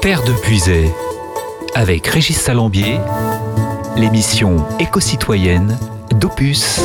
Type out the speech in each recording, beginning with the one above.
Terre de Puisay, avec Régis Salambier, l'émission éco-citoyenne d'Opus.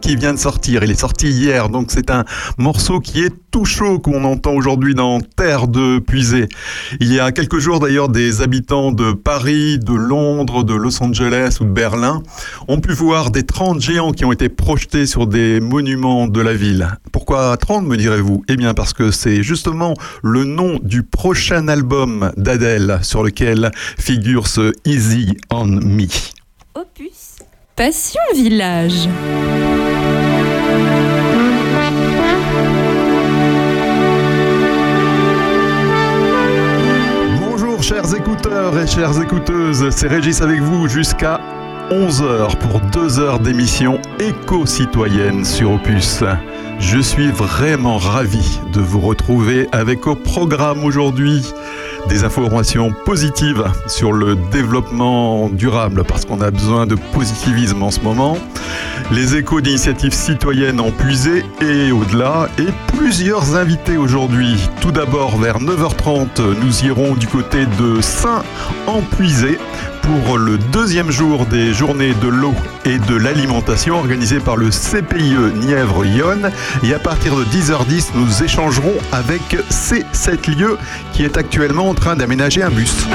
Qui vient de sortir. Il est sorti hier, donc c'est un morceau qui est tout chaud qu'on entend aujourd'hui dans Terre de Puisée. Il y a quelques jours d'ailleurs, des habitants de Paris, de Londres, de Los Angeles ou de Berlin ont pu voir des 30 géants qui ont été projetés sur des monuments de la ville. Pourquoi 30 me direz-vous? Eh bien parce que c'est justement le nom du prochain album d'Adèle sur lequel figure ce Easy on Me. Opus Passion Village. Bonjour chers écouteurs et chères écouteuses, c'est Régis avec vous jusqu'à 11h pour 2 heures d'émission éco-citoyenne sur Opus. Je suis vraiment ravi de vous retrouver avec au programme aujourd'hui des informations positives sur le développement durable parce qu'on a besoin de positivisme en ce moment, les échos d'initiatives citoyennes en puisé et au-delà et plusieurs invités aujourd'hui. Tout d'abord vers 9h30, nous irons du côté de Saint-en-Puisé pour le deuxième jour des journées de l'eau et de l'alimentation organisées par le CPIE Nièvre-Yonne. Et à partir de 10h10, nous échangerons avec C7 lieux qui est actuellement en train d'aménager un bus.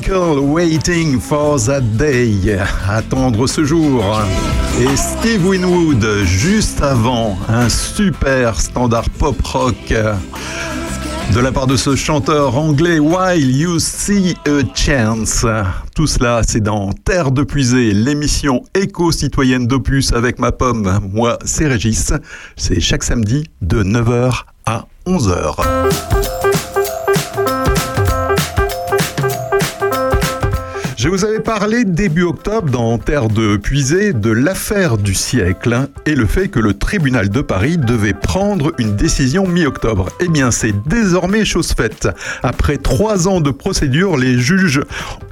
Michael, Waiting for that day, attendre ce jour. Et Steve Winwood, juste avant, un super standard pop rock de la part de ce chanteur anglais While You See a Chance. Tout cela, c'est dans Terre de Puisée, l'émission éco-citoyenne d'Opus avec ma pomme. Moi, c'est Régis. C'est chaque samedi de 9h à 11h. Vous avais parlé début octobre dans Terre de Puisée de l'affaire du siècle et le fait que le tribunal de Paris devait prendre une décision mi-octobre. Eh bien, c'est désormais chose faite. Après trois ans de procédure, les juges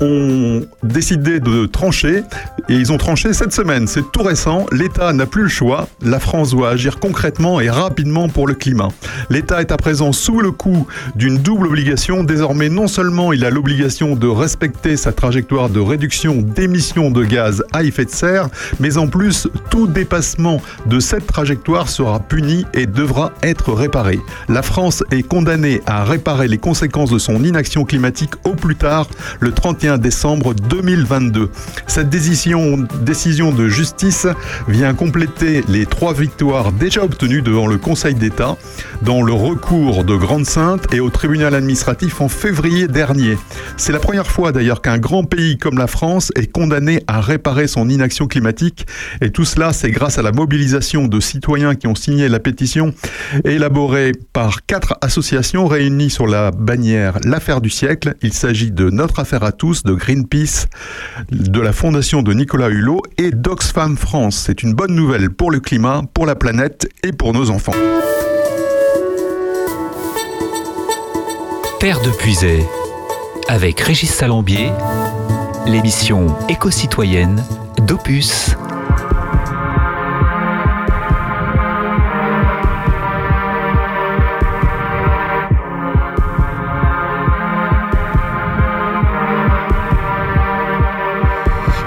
ont décidé de trancher et ils ont tranché cette semaine. C'est tout récent. L'État n'a plus le choix. La France doit agir concrètement et rapidement pour le climat. L'État est à présent sous le coup d'une double obligation. Désormais, non seulement il a l'obligation de respecter sa trajectoire de réduction d'émissions de gaz à effet de serre, mais en plus, tout dépassement de cette trajectoire sera puni et devra être réparé. La France est condamnée à réparer les conséquences de son inaction climatique au plus tard le 31 décembre 2022. Cette décision, décision de justice vient compléter les trois victoires déjà obtenues devant le Conseil d'État dans le recours de Grande-Sainte et au tribunal administratif en février dernier. C'est la première fois d'ailleurs qu'un grand pays comme la France est condamné à réparer son inaction climatique. Et tout cela, c'est grâce à la mobilisation de citoyens qui ont signé la pétition élaborée par quatre associations réunies sur la bannière L'affaire du siècle. Il s'agit de Notre affaire à tous, de Greenpeace, de la fondation de Nicolas Hulot et d'Oxfam France. C'est une bonne nouvelle pour le climat, pour la planète et pour nos enfants. Terre de Puisée, avec Régis Salambier l'émission éco-citoyenne d'Opus.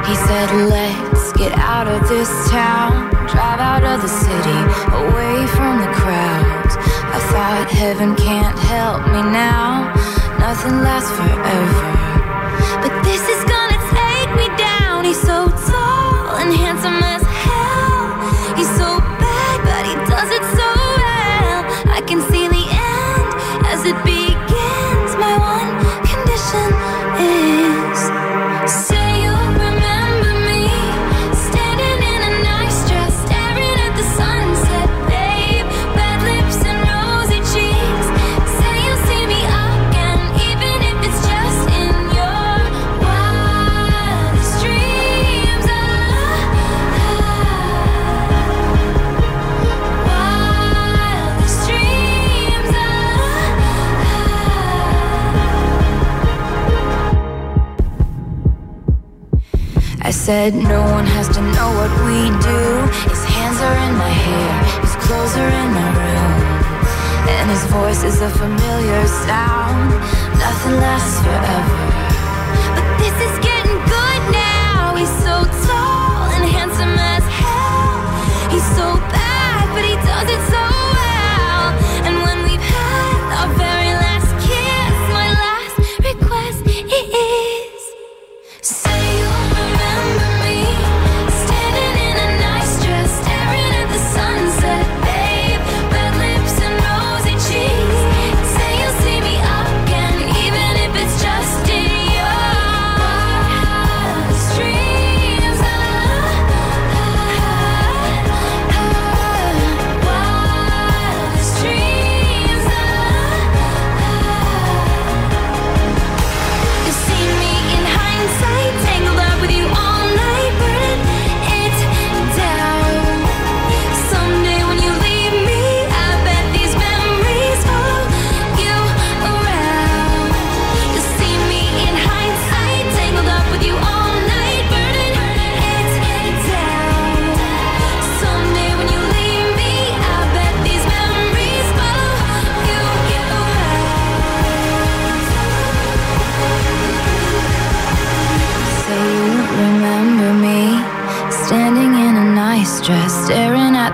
He said, Let's get out of this town, drive out of the city, away from the crowds. I thought heaven can't help me now, nothing lasts forever. Said no one has to know what we do. His hands are in my hair, his clothes are in my room. And his voice is a familiar sound. Nothing lasts forever. But this is getting good now. He's so tall and handsome as hell. He's so bad, but he does it so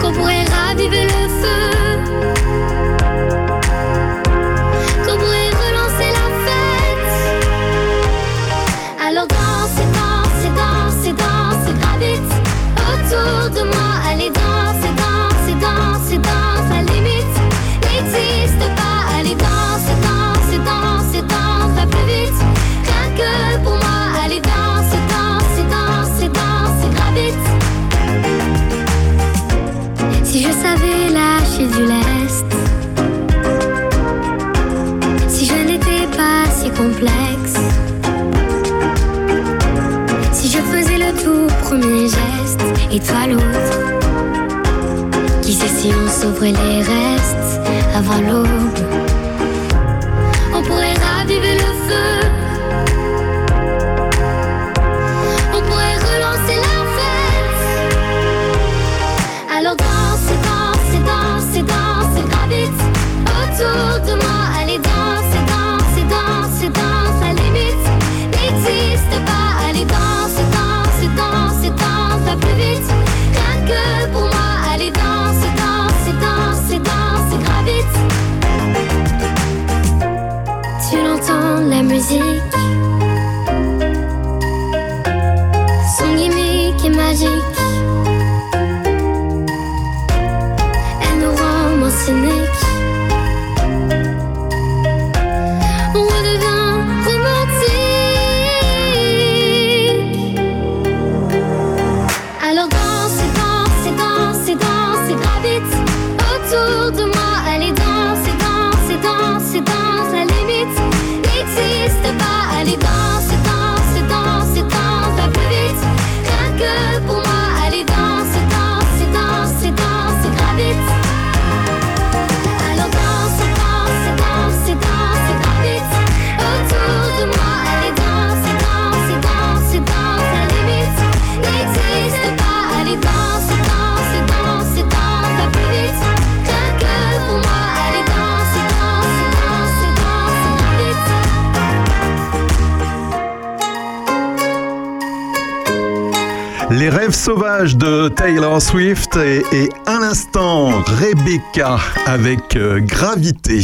Qu'on pourrait raviver le et toi l'autre. Qui sait si on sauverait les restes avant l'aube? Sauvages de Taylor Swift et, et un instant Rebecca avec euh, Gravité.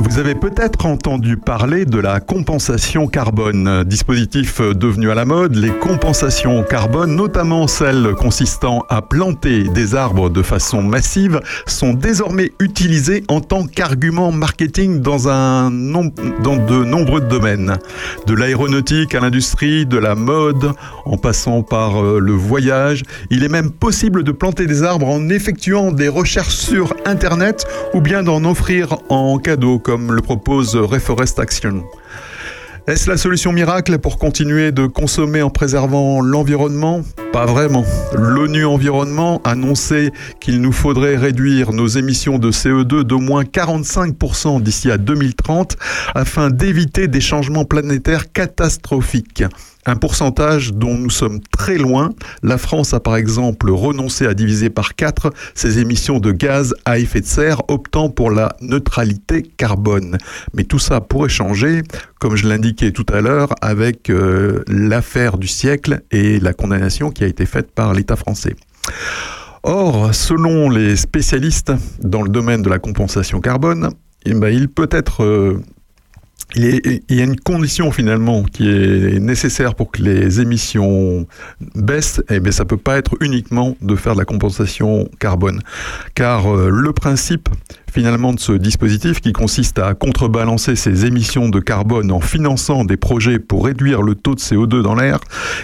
Vous avez peut-être entendu parler de la compensation carbone, dispositif devenu à la mode. Les compensations carbone, notamment celles consistant à planter des arbres de façon massive, sont désormais utilisées en tant qu'argument marketing dans, un nom- dans de nombreux domaines. De l'aéronautique à l'industrie, de la mode, en passant par euh, le voyage. Il est même possible de planter des arbres en effectuant des recherches sur Internet ou bien d'en offrir en cadeau, comme le propose Reforest Action. Est-ce la solution miracle pour continuer de consommer en préservant l'environnement? Pas vraiment. L'ONU Environnement annonçait qu'il nous faudrait réduire nos émissions de CO2 d'au moins 45% d'ici à 2030 afin d'éviter des changements planétaires catastrophiques. Un pourcentage dont nous sommes très très loin. La France a par exemple renoncé à diviser par 4 ses émissions de gaz à effet de serre, optant pour la neutralité carbone. Mais tout ça pourrait changer, comme je l'indiquais tout à l'heure, avec euh, l'affaire du siècle et la condamnation qui a été faite par l'État français. Or, selon les spécialistes dans le domaine de la compensation carbone, eh ben, il peut être euh, il, y a une condition finalement qui est nécessaire pour que les émissions baissent, et eh bien ça peut pas être uniquement de faire de la compensation carbone, car euh, le principe finalement ce dispositif qui consiste à contrebalancer ces émissions de carbone en finançant des projets pour réduire le taux de CO2 dans l'air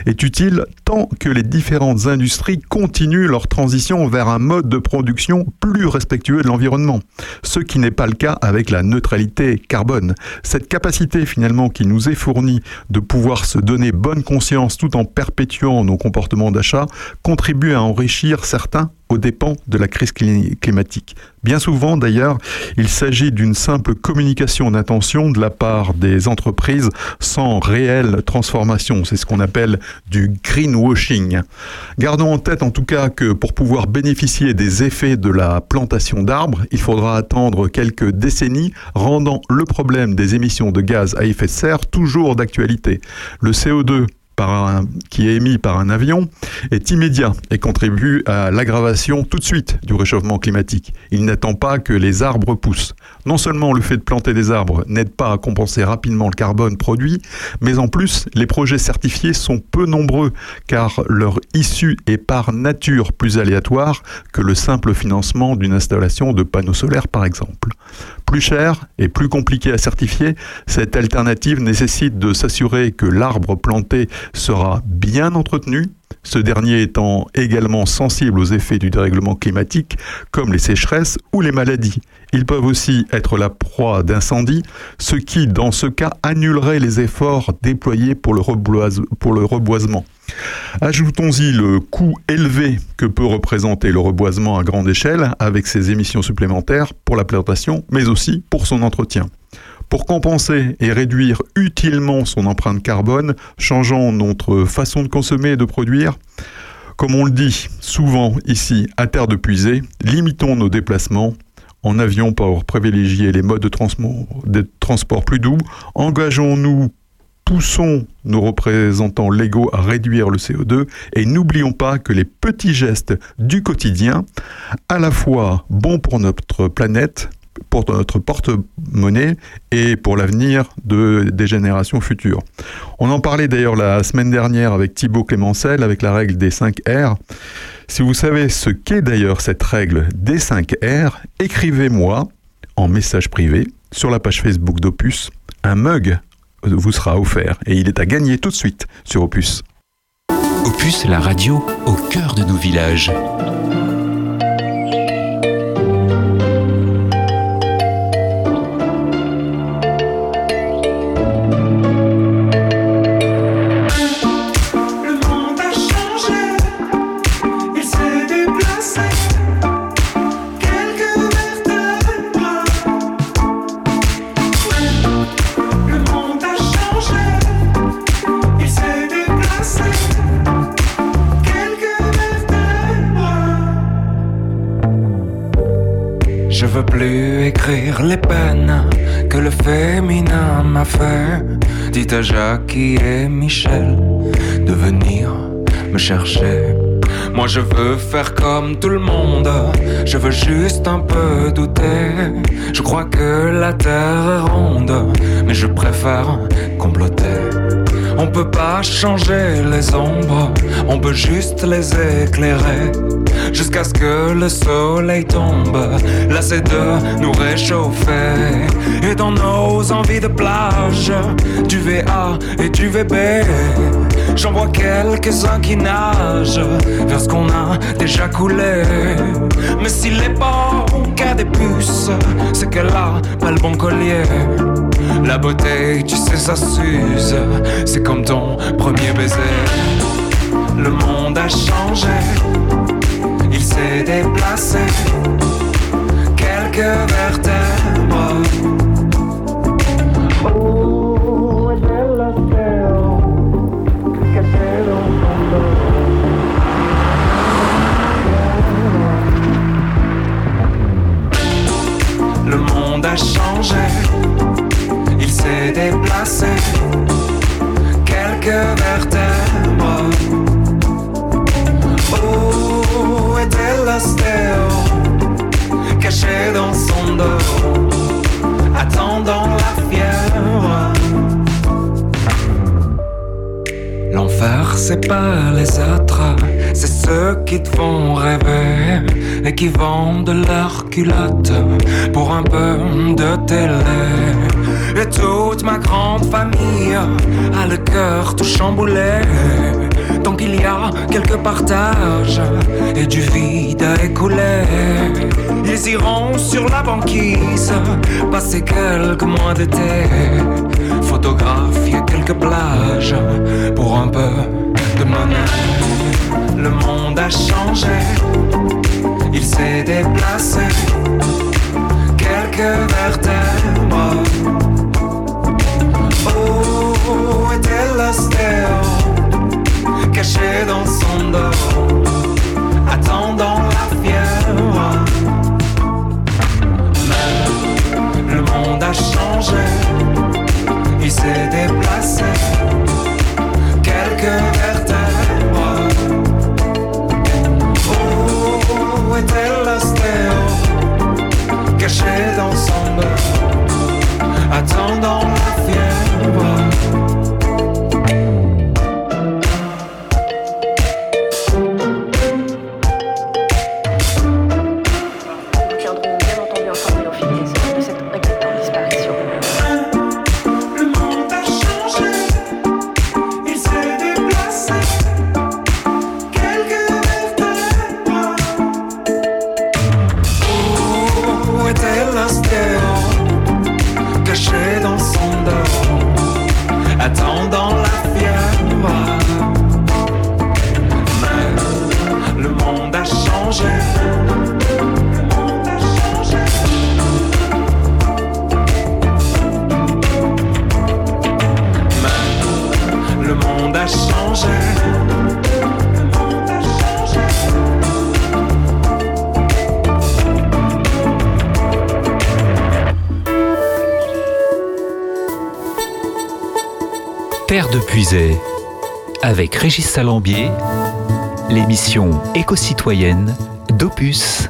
est utile tant que les différentes industries continuent leur transition vers un mode de production plus respectueux de l'environnement, ce qui n'est pas le cas avec la neutralité carbone. Cette capacité finalement qui nous est fournie de pouvoir se donner bonne conscience tout en perpétuant nos comportements d'achat contribue à enrichir certains aux dépens de la crise climatique. Bien souvent, d'ailleurs, il s'agit d'une simple communication d'intention de la part des entreprises sans réelle transformation. C'est ce qu'on appelle du greenwashing. Gardons en tête en tout cas que pour pouvoir bénéficier des effets de la plantation d'arbres, il faudra attendre quelques décennies, rendant le problème des émissions de gaz à effet de serre toujours d'actualité. Le CO2 qui est émis par un avion est immédiat et contribue à l'aggravation tout de suite du réchauffement climatique. Il n'attend pas que les arbres poussent. Non seulement le fait de planter des arbres n'aide pas à compenser rapidement le carbone produit, mais en plus, les projets certifiés sont peu nombreux car leur issue est par nature plus aléatoire que le simple financement d'une installation de panneaux solaires par exemple plus cher et plus compliqué à certifier, cette alternative nécessite de s'assurer que l'arbre planté sera bien entretenu, ce dernier étant également sensible aux effets du dérèglement climatique, comme les sécheresses ou les maladies. Ils peuvent aussi être la proie d'incendies, ce qui, dans ce cas, annulerait les efforts déployés pour le, reboisement. Ajoutons-y le coût élevé que peut représenter le reboisement à grande échelle avec ses émissions supplémentaires pour la plantation, mais aussi pour son entretien. Pour compenser et réduire utilement son empreinte carbone, changeant notre façon de consommer et de produire, comme on le dit souvent ici à terre de puiser, limitons nos déplacements en avion pour privilégier les modes de, de transport plus doux, engageons-nous poussons nos représentants légaux à réduire le CO2 et n'oublions pas que les petits gestes du quotidien, à la fois bons pour notre planète, pour notre porte-monnaie et pour l'avenir de, des générations futures. On en parlait d'ailleurs la semaine dernière avec Thibaut Clémencel avec la règle des 5 R. Si vous savez ce qu'est d'ailleurs cette règle des 5 R, écrivez-moi en message privé sur la page Facebook d'Opus. Un mug vous sera offert et il est à gagner tout de suite sur Opus. Opus, la radio au cœur de nos villages. Les peines que le féminin m'a fait. Dites à Jackie et Michel de venir me chercher. Moi je veux faire comme tout le monde, je veux juste un peu douter. Je crois que la terre est ronde, mais je préfère comploter. On peut pas changer les ombres, on peut juste les éclairer jusqu'à ce que le soleil tombe. C'est de nous réchauffer et dans nos envies de plage, du VA et du VB. J'en vois quelques-uns qui nagent vers ce qu'on a déjà coulé. Mais s'il est bon qu'à des puces, c'est qu'elle a pas le bon collier. La beauté, tu sais, ça s'use comme ton premier baiser. Le monde a changé, il s'est déplacé. Quelques vertèbres. Oh, Le monde a changé, il s'est déplacé que. Où était l'ostéo caché dans son dos, attendant la fièvre? L'enfer, c'est pas les autres, c'est ceux qui te font rêver et qui vendent leurs culottes pour un peu de télé. Le toute ma grande famille a le cœur tout chamboulé. Tant qu'il y a quelques partages et du vide à écouler, ils iront sur la banquise, passer quelques mois d'été, photographier quelques plages pour un peu de monnaie. Le monde a changé, il s'est déplacé quelques vertèbres caché dans son dos, attendant la fièvre. Mais le monde a changé, il s'est déplacé quelques vertèbres. Où était l'ostéo, caché dans son dos? De Puisay, avec Régis Salambier, l'émission éco-citoyenne d'Opus.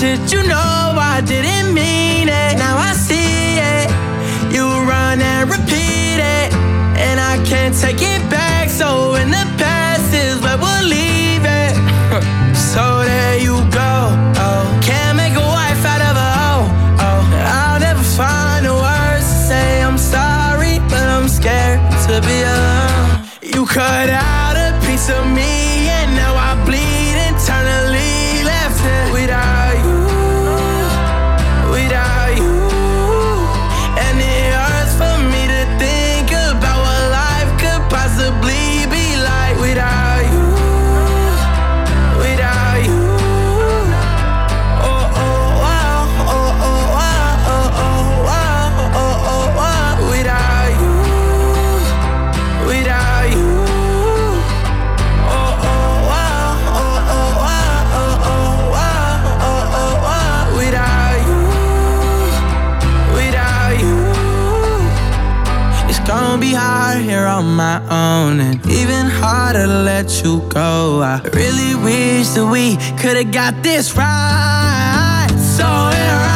should you know? let you go. I really wish that we could've got this right. So here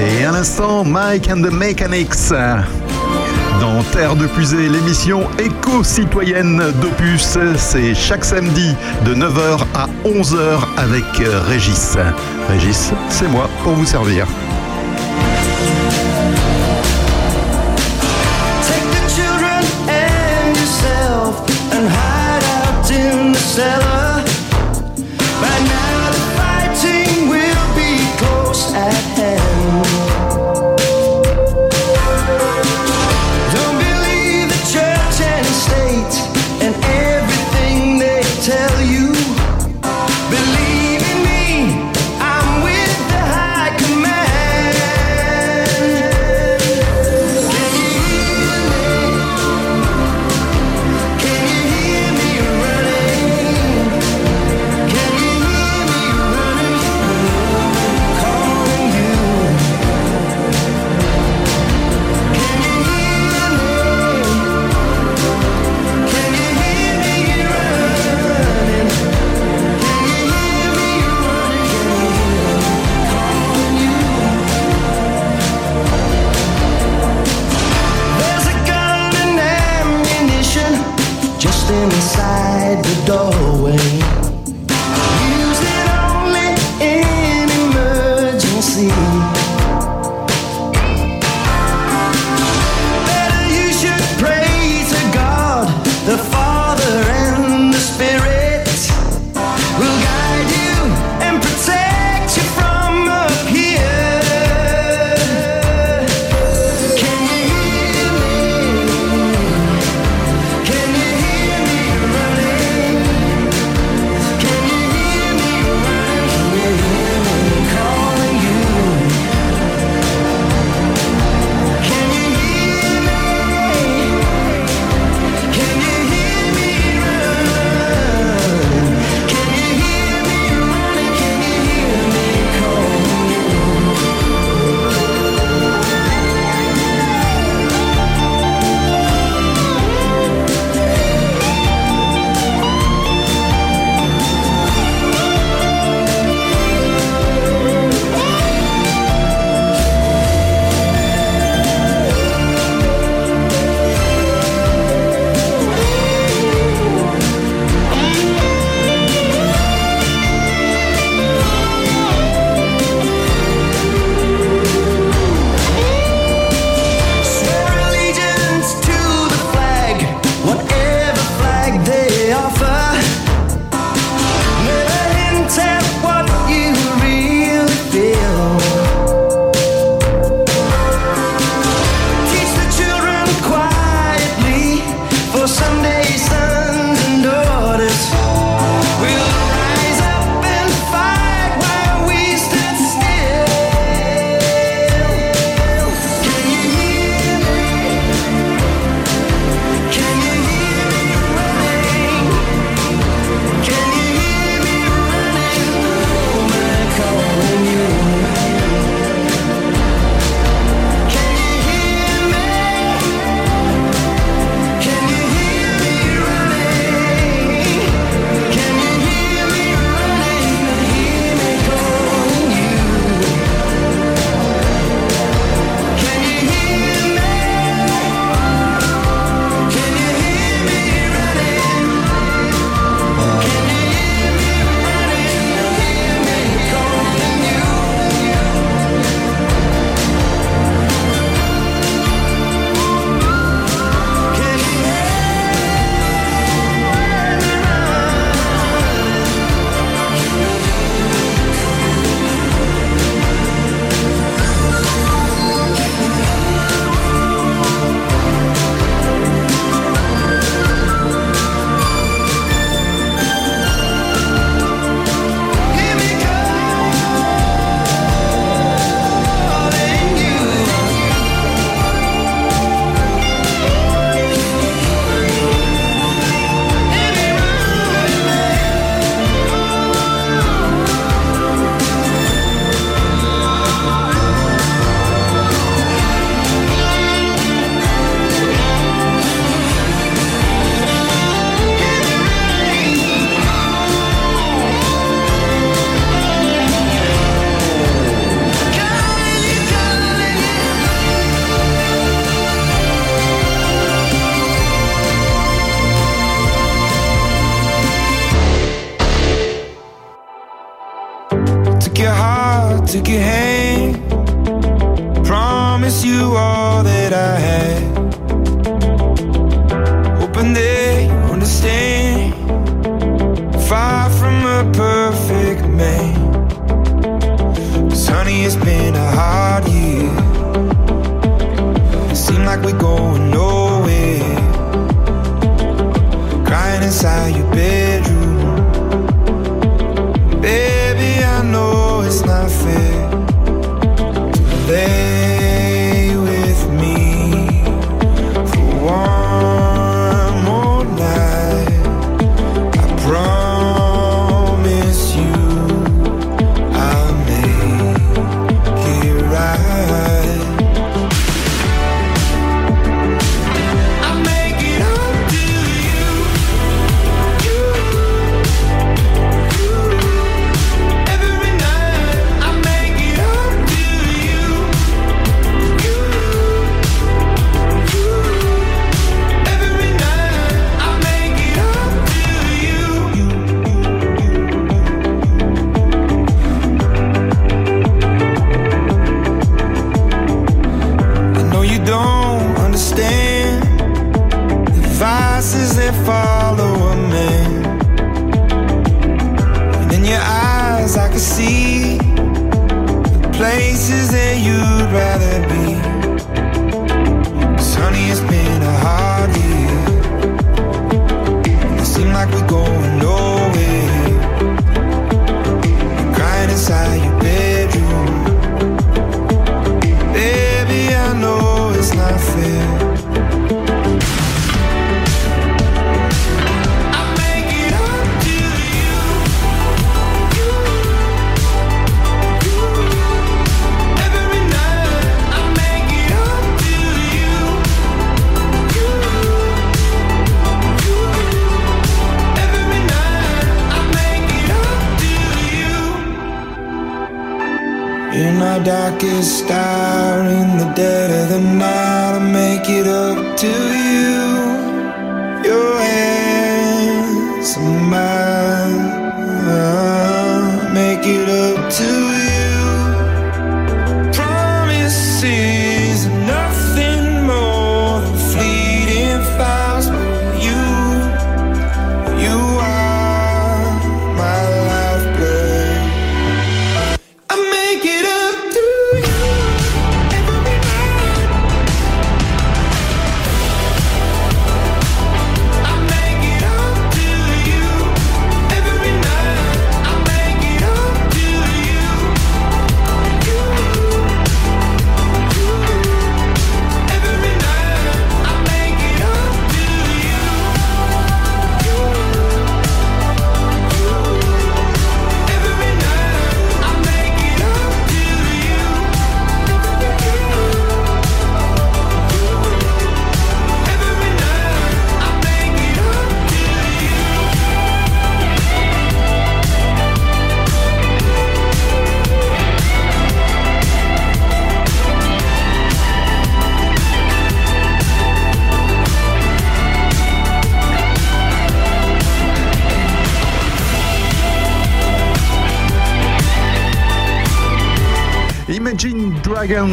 Et à l'instant, Mike and the Mechanics. Dans Terre de Pusée, l'émission éco-citoyenne d'Opus, c'est chaque samedi de 9h à 11h avec Régis. Régis, c'est moi pour vous servir.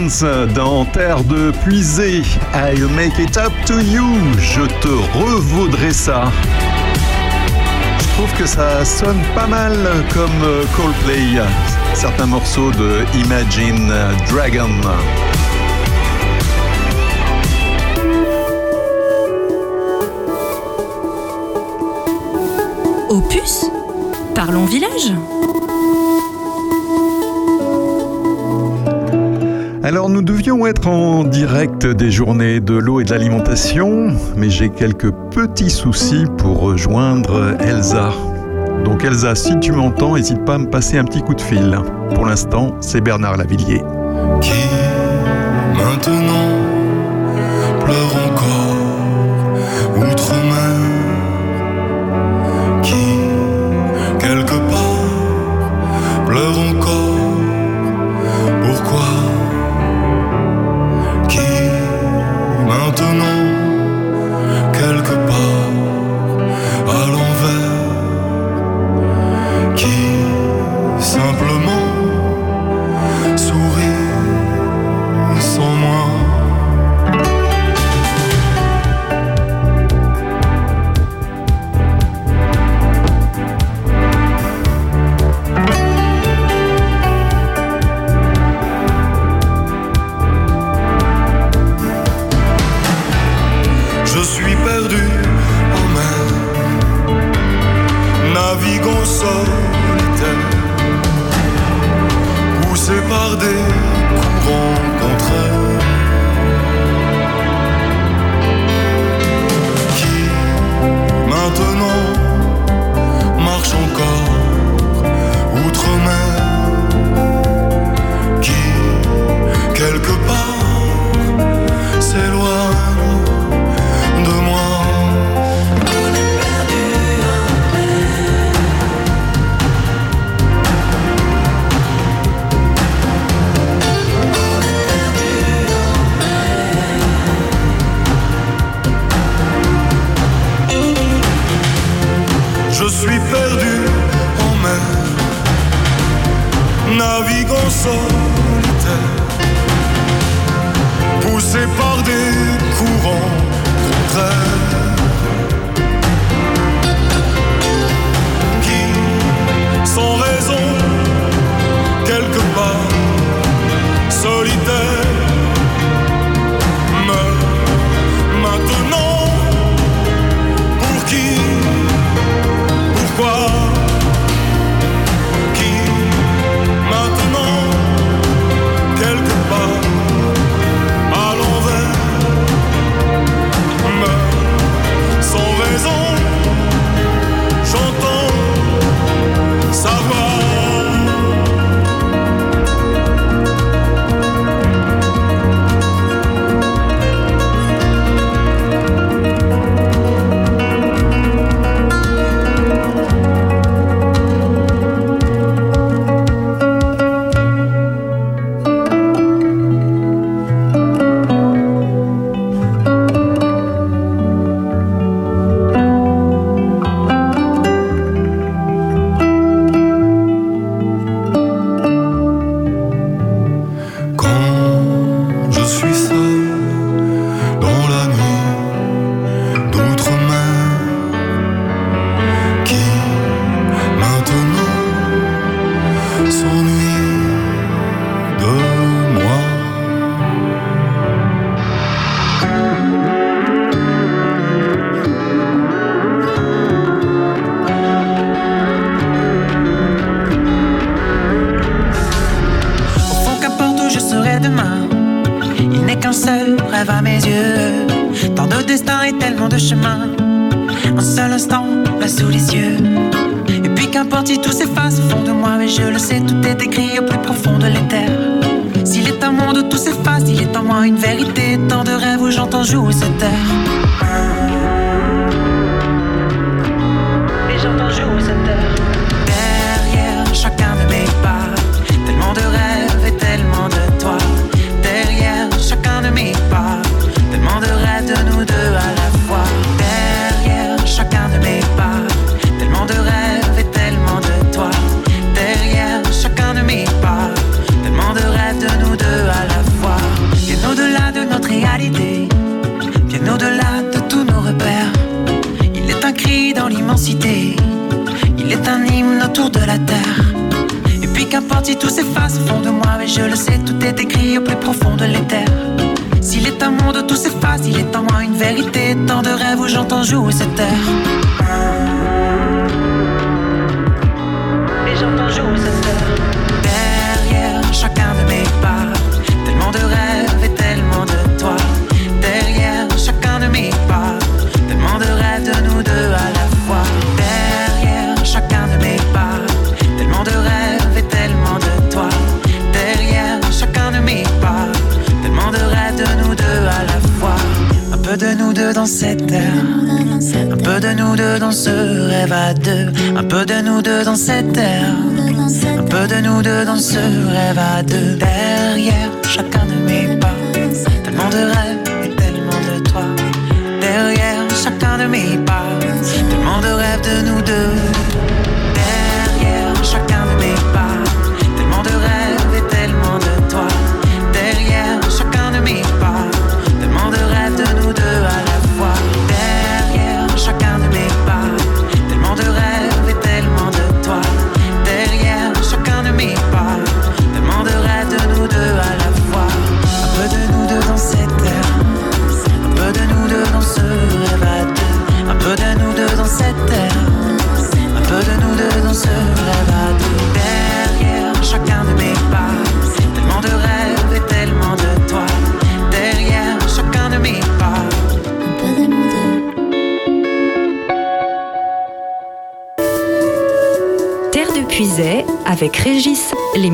Dans Terre de Puisée. I'll make it up to you. Je te revaudrai ça. Je trouve que ça sonne pas mal comme euh, Coldplay. Certains morceaux de Imagine Dragon. Opus Parlons village Alors nous devions être en direct des journées de l'eau et de l'alimentation, mais j'ai quelques petits soucis pour rejoindre Elsa. Donc Elsa, si tu m'entends, n'hésite pas à me passer un petit coup de fil. Pour l'instant, c'est Bernard Lavillier. Qui maintenant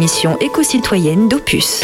l'émission éco-citoyenne d'Opus.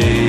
day.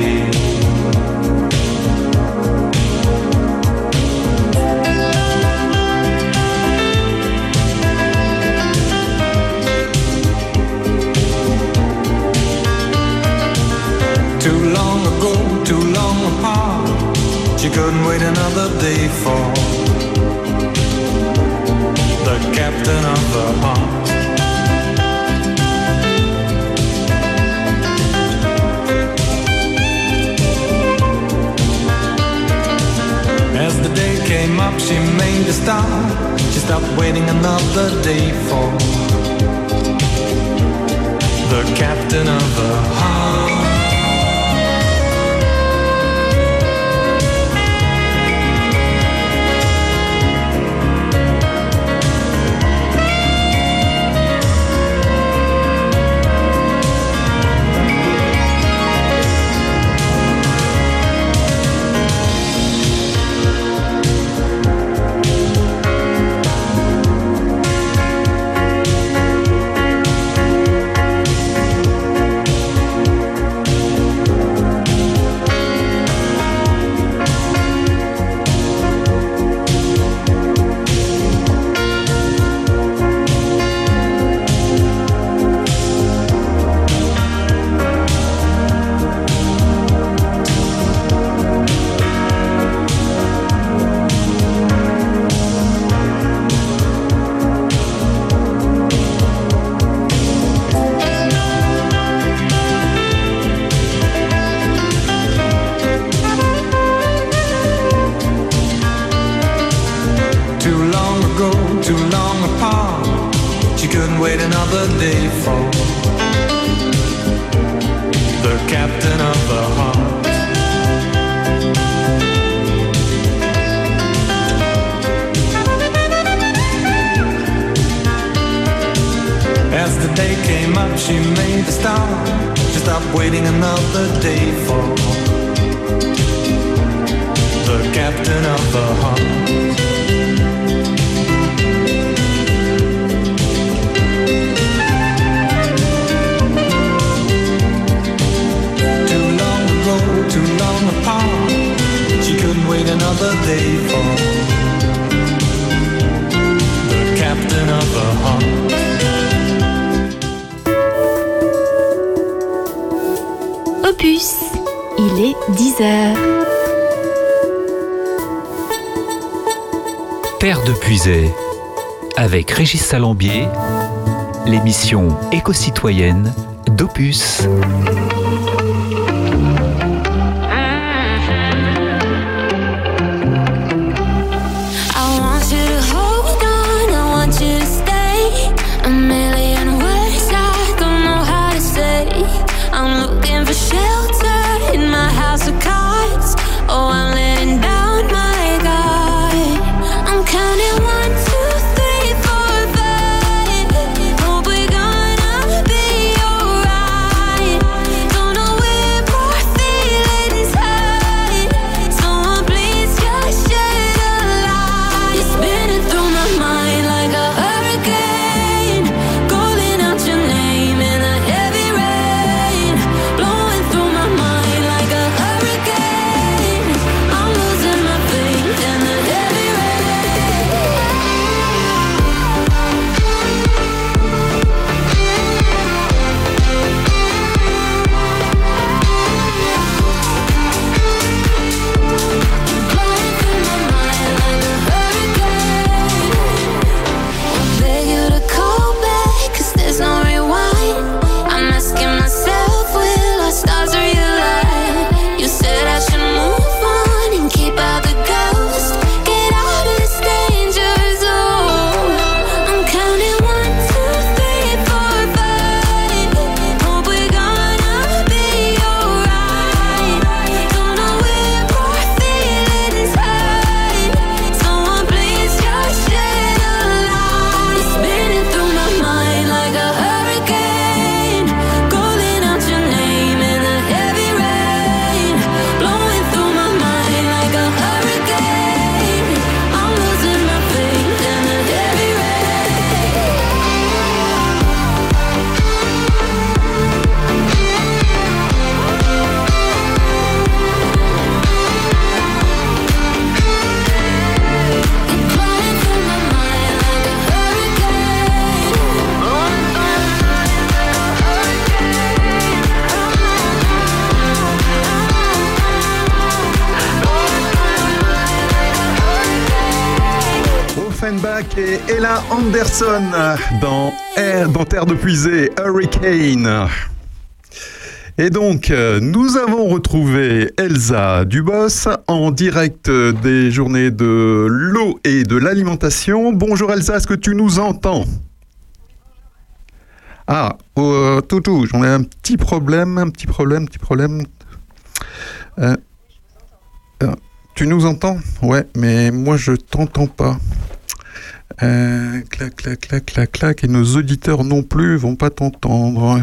éco-citoyenne d'Opus. Anderson dans Air, dans Terre de Puisée, Hurricane. Et donc, euh, nous avons retrouvé Elsa Dubos en direct des journées de l'eau et de l'alimentation. Bonjour Elsa, est-ce que tu nous entends? Ah, euh, Toutou, j'en ai un petit problème, un petit problème, petit problème. Euh, euh, tu nous entends? Ouais, mais moi je t'entends pas. Clac, clac, clac, clac, clac. Et nos auditeurs non plus vont pas t'entendre.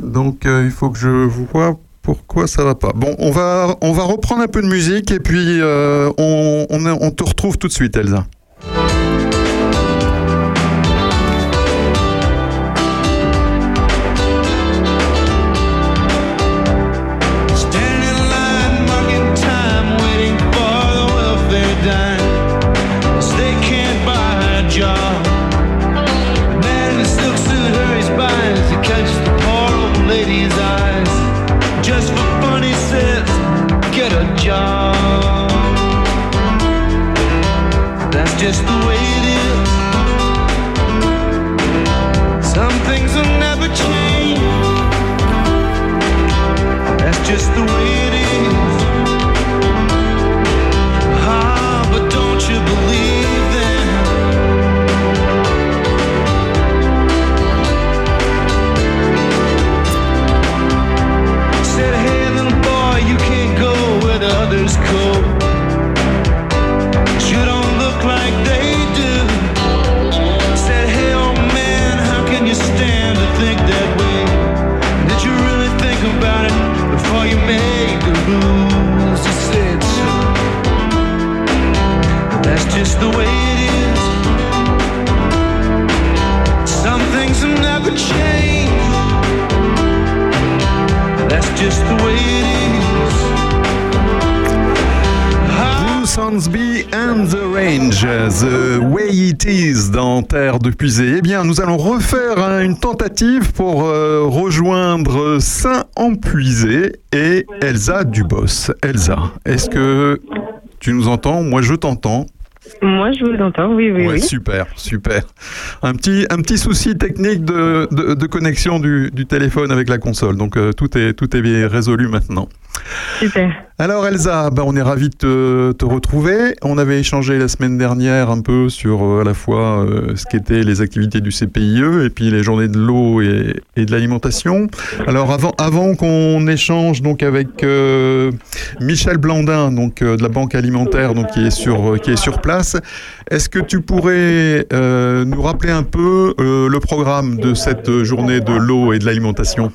Donc il faut que je vois pourquoi ça va pas. Bon, on va, on va reprendre un peu de musique et puis on, on, on te retrouve tout de suite, Elsa. The way it is. Some things will never change. That's just the way it is. And the Range, The Way It Is dans Terre de Puisée. Eh bien, nous allons refaire hein, une tentative pour euh, rejoindre Saint-Empuisé et Elsa Dubos. Elsa, est-ce que tu nous entends? Moi, je t'entends. Moi, je vous entends, oui, oui, Ouais, oui. super, super. Un petit, un petit souci technique de, de- de connexion du, du téléphone avec la console. Donc, euh, tout, est, tout est bien résolu maintenant. Super. Alors Elsa, ben, on est ravis de te, retrouver. On avait échangé la semaine dernière un peu sur euh, à la fois euh, ce qu'étaient les activités du CPIE et puis les journées de l'eau et, de l'alimentation. Alors avant, qu'on échange donc avec euh, Michel Blandin, donc de la Banque alimentaire, donc qui est sur qui est sur place, est-ce que tu pourrais nous rappeler un peu le programme de cette journée de l'eau et de l'alimentation?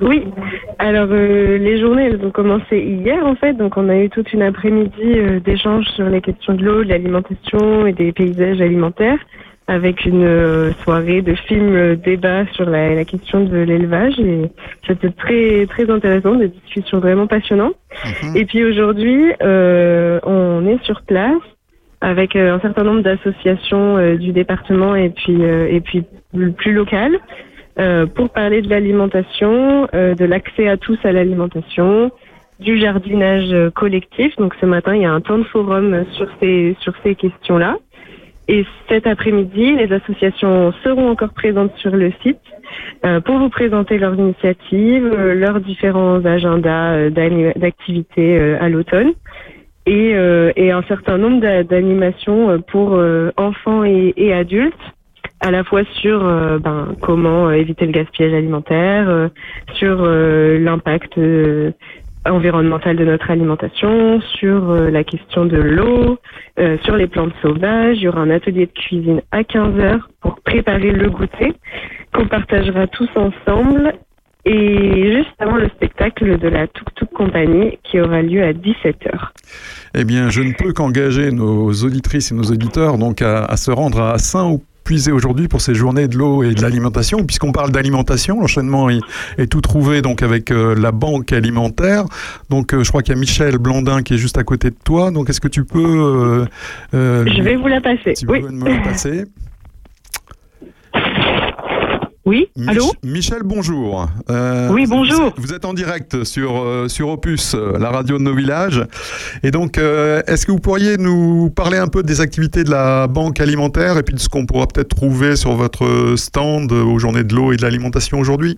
Oui. Alors, euh, les journées, elles ont commencé hier, en fait. Donc, on a eu toute une après-midi euh, d'échanges sur les questions de l'eau, de l'alimentation et des paysages alimentaires, avec une euh, soirée de films débat sur la, la question de l'élevage. Et c'était très, très intéressant, des discussions vraiment passionnantes. Et puis aujourd'hui, on est sur place avec un certain nombre d'associations du département et puis et puis plus, plus locales euh, pour parler de l'alimentation, euh, de l'accès à tous à l'alimentation, du jardinage euh, collectif. Donc ce matin, il y a un temps de forum sur ces sur ces questions-là. Et cet après-midi, les associations seront encore présentes sur le site euh, pour vous présenter leurs initiatives, euh, leurs différents agendas euh, d'activités à l'automne et, et un certain nombre d'a- d'animations pour enfants et adultes, à la fois sur euh, ben, comment euh, éviter le gaspillage alimentaire, euh, sur l'impact environnemental de notre alimentation, sur la question de l'eau, sur les plantes sauvages. Il y aura un atelier de cuisine à 15 heures pour préparer le goûter qu'on partagera tous ensemble. Et juste avant le spectacle de la Tuk Tuk Compagnie qui aura lieu à 17h. Eh bien, je ne peux qu'engager nos auditrices et nos auditeurs donc à, se rendre à Saint-Puisé aujourd'hui pour ces journées de l'eau et de l'alimentation. Puisqu'on parle d'alimentation, l'enchaînement est, est tout trouvé donc avec euh, la banque alimentaire. Donc, euh, je crois qu'il y a Michel Blandin qui est juste à côté de toi. Donc, est-ce que tu peux euh, euh, Je vais vous la passer. tu oui. peux me la passer Oui, Mich- allô Michel, bonjour. Euh, Oui, bonjour. Vous, vous êtes en direct sur, euh, sur Opus, euh, la radio de nos villages. Et donc, euh, est-ce que vous pourriez nous parler un peu des activités de la banque alimentaire et puis de ce qu'on pourra peut-être trouver sur votre stand aux journées de l'eau et de l'alimentation aujourd'hui?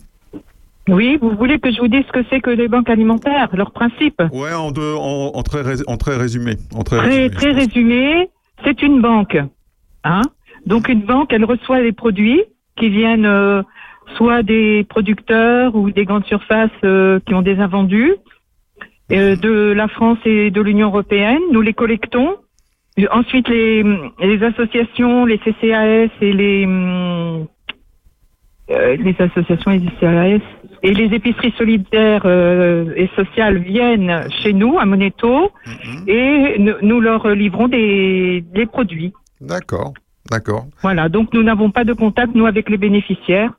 Oui, vous voulez que je vous dise ce que c'est que les banques alimentaires, leur principe? Ouais, en, deux, en, en très, en très résumé. En très, résumé, c'est une banque. Hein Donc une banque, elle reçoit les produits qui viennent euh, soit des producteurs ou des grandes surfaces euh, qui ont des invendus euh, de la France et de l'Union européenne. Nous les collectons. Ensuite, les, les associations, les CCAS et les, hum, les associations et les CCAS et les épiceries solidaires euh, et sociales viennent chez nous à Moneto et nous, nous leur livrons des, des produits. D'accord, d'accord. Voilà, donc nous n'avons pas de contact, nous, avec les bénéficiaires.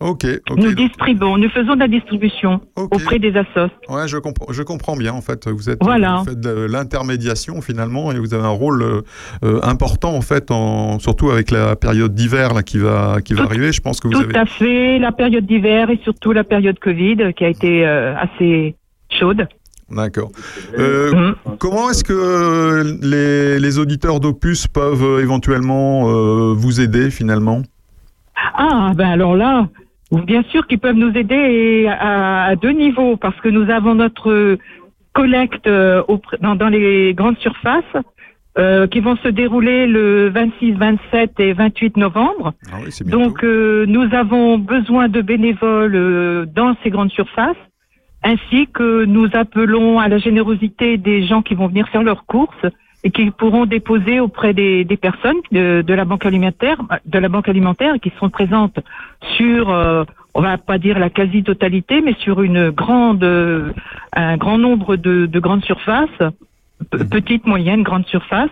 Ok, nous distribuons, nous faisons de la distribution auprès des assos. Ouais, je comprends, je comprends bien. En fait, vous êtes, Voilà. vous faites de l'intermédiation finalement, et vous avez un rôle euh, euh, important en fait, en, surtout avec la période d'hiver là qui va, qui va arriver. Je pense que vous Tout avez. à fait, la période d'hiver et surtout la période Covid qui a été euh, assez chaude. D'accord. Euh, Mm. Comment est-ce que les, les auditeurs d'Opus peuvent euh, éventuellement euh, vous aider finalement? Ah, ben alors là, bien sûr qu'ils peuvent nous aider à, à deux niveaux, parce que nous avons notre collecte euh, dans, dans les grandes surfaces euh, qui vont se dérouler le 26, 27 et 28 novembre. Ah Donc, euh, nous avons besoin de bénévoles euh, dans ces grandes surfaces, ainsi que nous appelons à la générosité des gens qui vont venir faire leurs courses et qui pourront déposer auprès des, des personnes de, de la banque alimentaire, de la banque alimentaire, qui seront présentes sur, euh, on va pas dire la quasi-totalité, mais sur une grande, euh, un grand nombre de, de grandes surfaces, pe- petites, moyennes, grandes surfaces,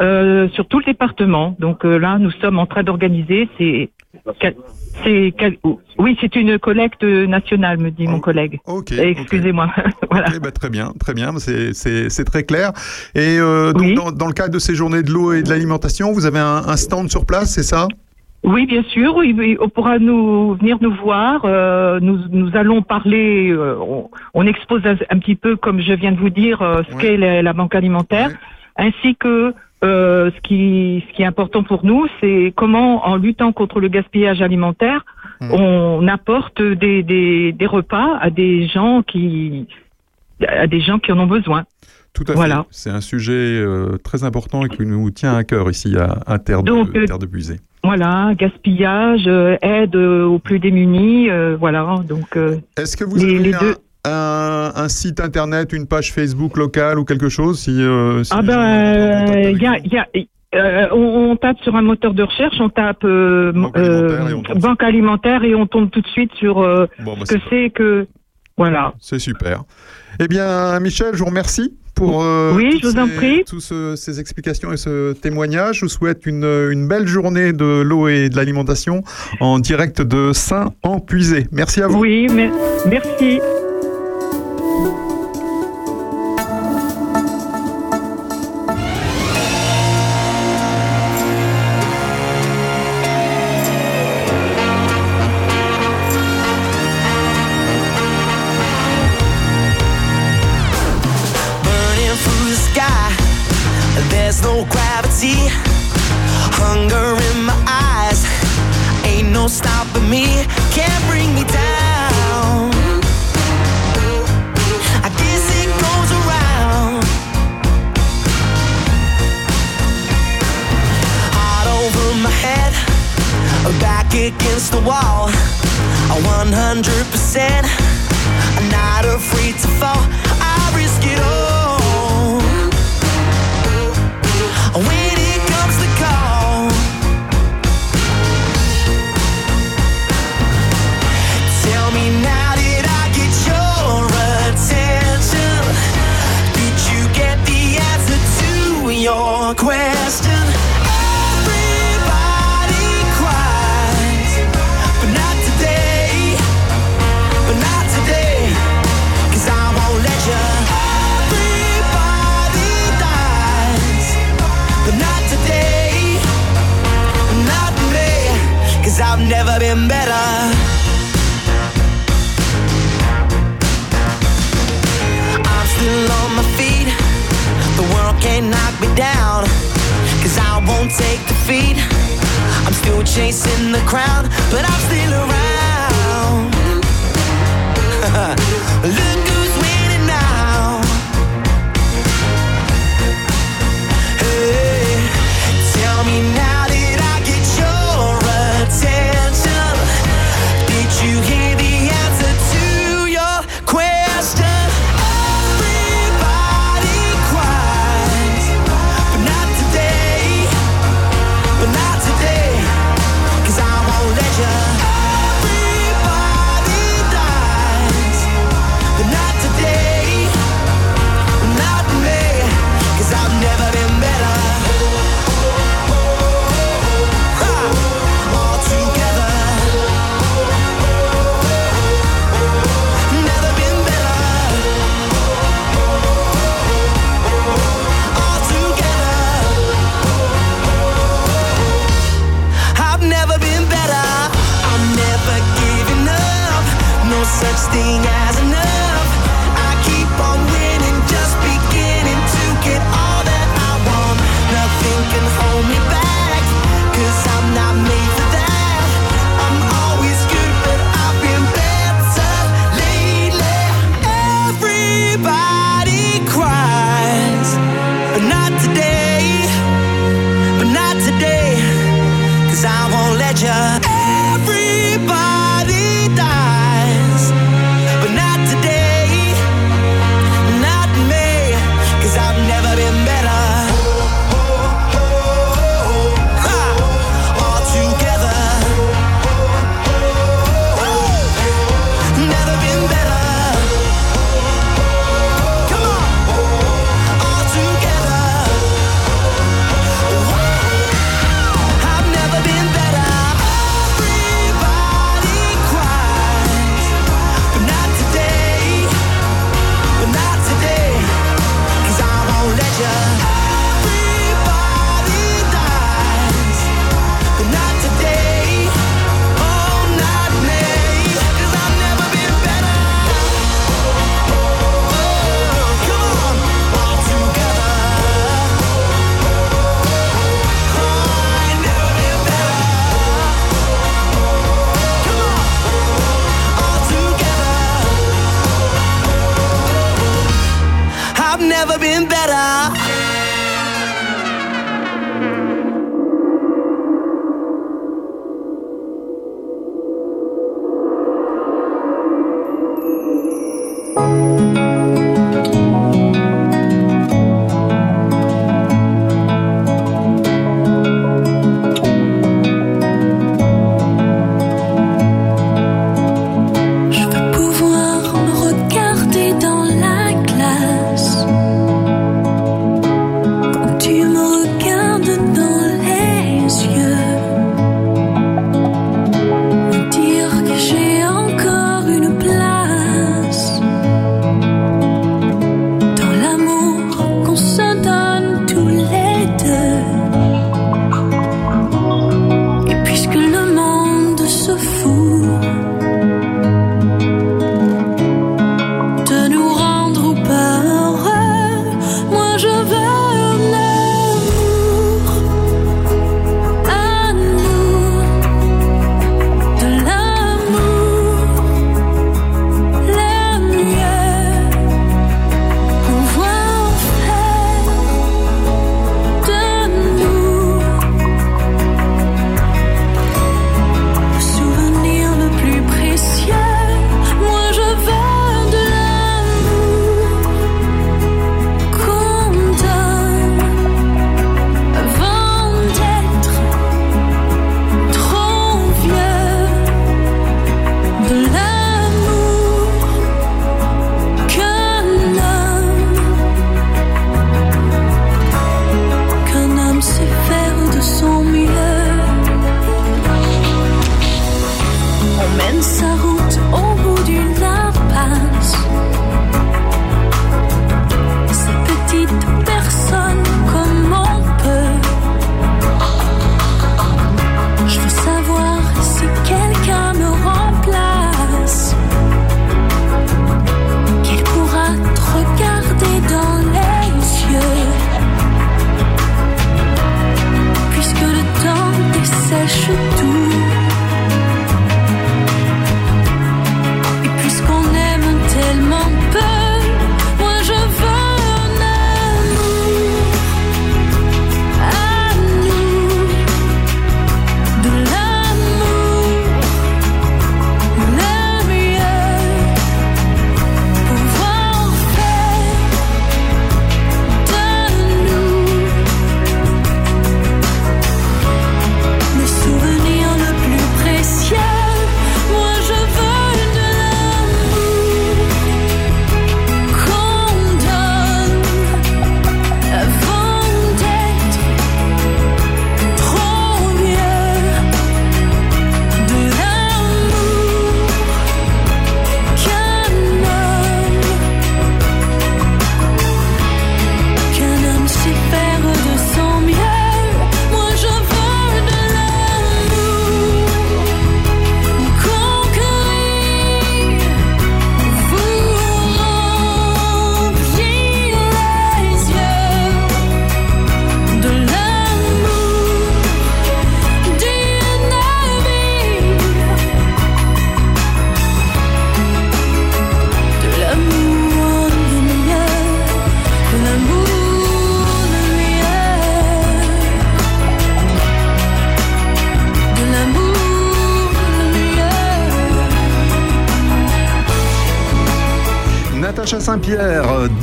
euh, sur tout le département. Donc euh, là, nous sommes en train d'organiser. C'est, c'est, oui, c'est une collecte nationale, me dit mon collègue. Ok. Excusez-moi. voilà. Ben, très bien, très bien. C'est- très clair. Et euh, donc, dans, dans le cadre de ces journées de l'eau et de l'alimentation, vous avez un, un stand sur place, c'est ça? Oui, bien sûr. Oui, oui, on pourra nous venir nous voir. euh, nous, nous allons parler. euh, on, on expose un, un petit peu, comme je viens de vous dire, euh, ce qu'est la, la banque alimentaire, ainsi que euh, ce qui ce qui est important pour nous, c'est comment, en luttant contre le gaspillage alimentaire, on apporte des, des des repas à des gens qui à des gens qui en ont besoin. Tout à Voilà. fait. C'est un sujet euh, très important et qui nous tient à cœur ici à, à Terre, de, Donc, euh, Terre de Buisé. Voilà, gaspillage, aide aux plus démunis, euh, voilà. Donc euh, Est-ce que vous les, avez les un, deux. Un- un site internet, une page Facebook locale ou quelque chose si, euh, si Ah ben, il y a, il y a- euh, on, on tape sur un moteur de recherche, on tape euh, euh, banque alimentaire et on tombe tout de suite sur euh, Bon, bah, ce que c'est que voilà. C'est super. Eh bien, Michel, je vous remercie pour euh, Oui, toutes je vous en ces- prie. tous ce- ces explications et ce témoignage. Je vous souhaite une, une belle journée de l'eau et de l'alimentation en direct de Saint-Empuisé. Merci à vous. Oui, mais, merci. Won't take defeat. I'm still chasing the crown, but I'm still around. Look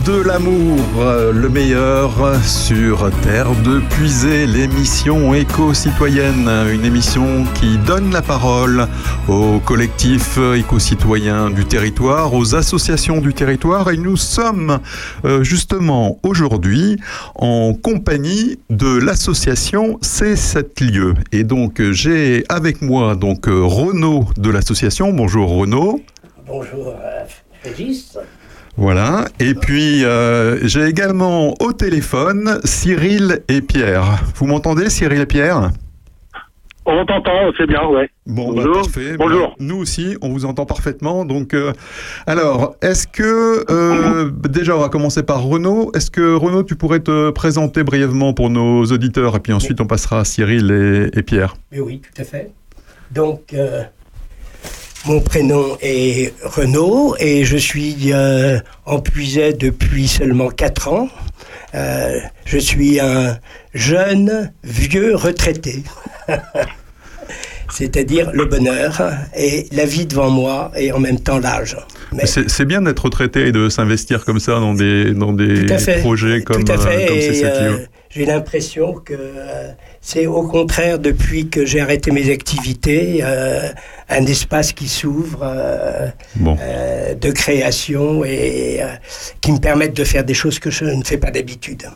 de l'amour, euh, le meilleur sur Terre de Puisée, l'émission éco-citoyenne, une émission qui donne la parole aux collectifs éco-citoyens du territoire, aux associations du territoire et nous sommes euh, justement aujourd'hui en compagnie de l'association C7 lieux. Et donc j'ai avec moi donc Renaud de l'association. Bonjour Renaud. Bonjour, euh, Régis. Voilà. Et puis, euh, j'ai également au téléphone Cyril et Pierre. Vous m'entendez, Cyril et Pierre? On t'entend, c'est bien, ouais. Bon, bah, Bonjour. parfait. Bonjour. Bah, nous aussi, on vous entend parfaitement. Donc, euh, alors, est-ce que euh, déjà, on va commencer par Renaud. Est-ce que Renaud, tu pourrais te présenter brièvement pour nos auditeurs, et puis ensuite on passera à Cyril et, et Pierre? Mais oui, tout à fait. Donc, euh, Mon prénom est Renaud et je suis euh, en Puisay depuis seulement 4 ans. Euh, je suis un jeune, vieux retraité. C'est-à-dire le bonheur et la vie devant moi et en même temps l'âge. Mais C'est bien d'être retraité et de s'investir comme ça dans des, dans des projets comme, Tout à fait. euh, comme et, CCTO. euh, j'ai l'impression que c'est au contraire depuis que j'ai arrêté mes activités euh, un espace qui s'ouvre euh, Bon. euh, de création et qui me permettent de faire des choses que je ne fais pas d'habitude.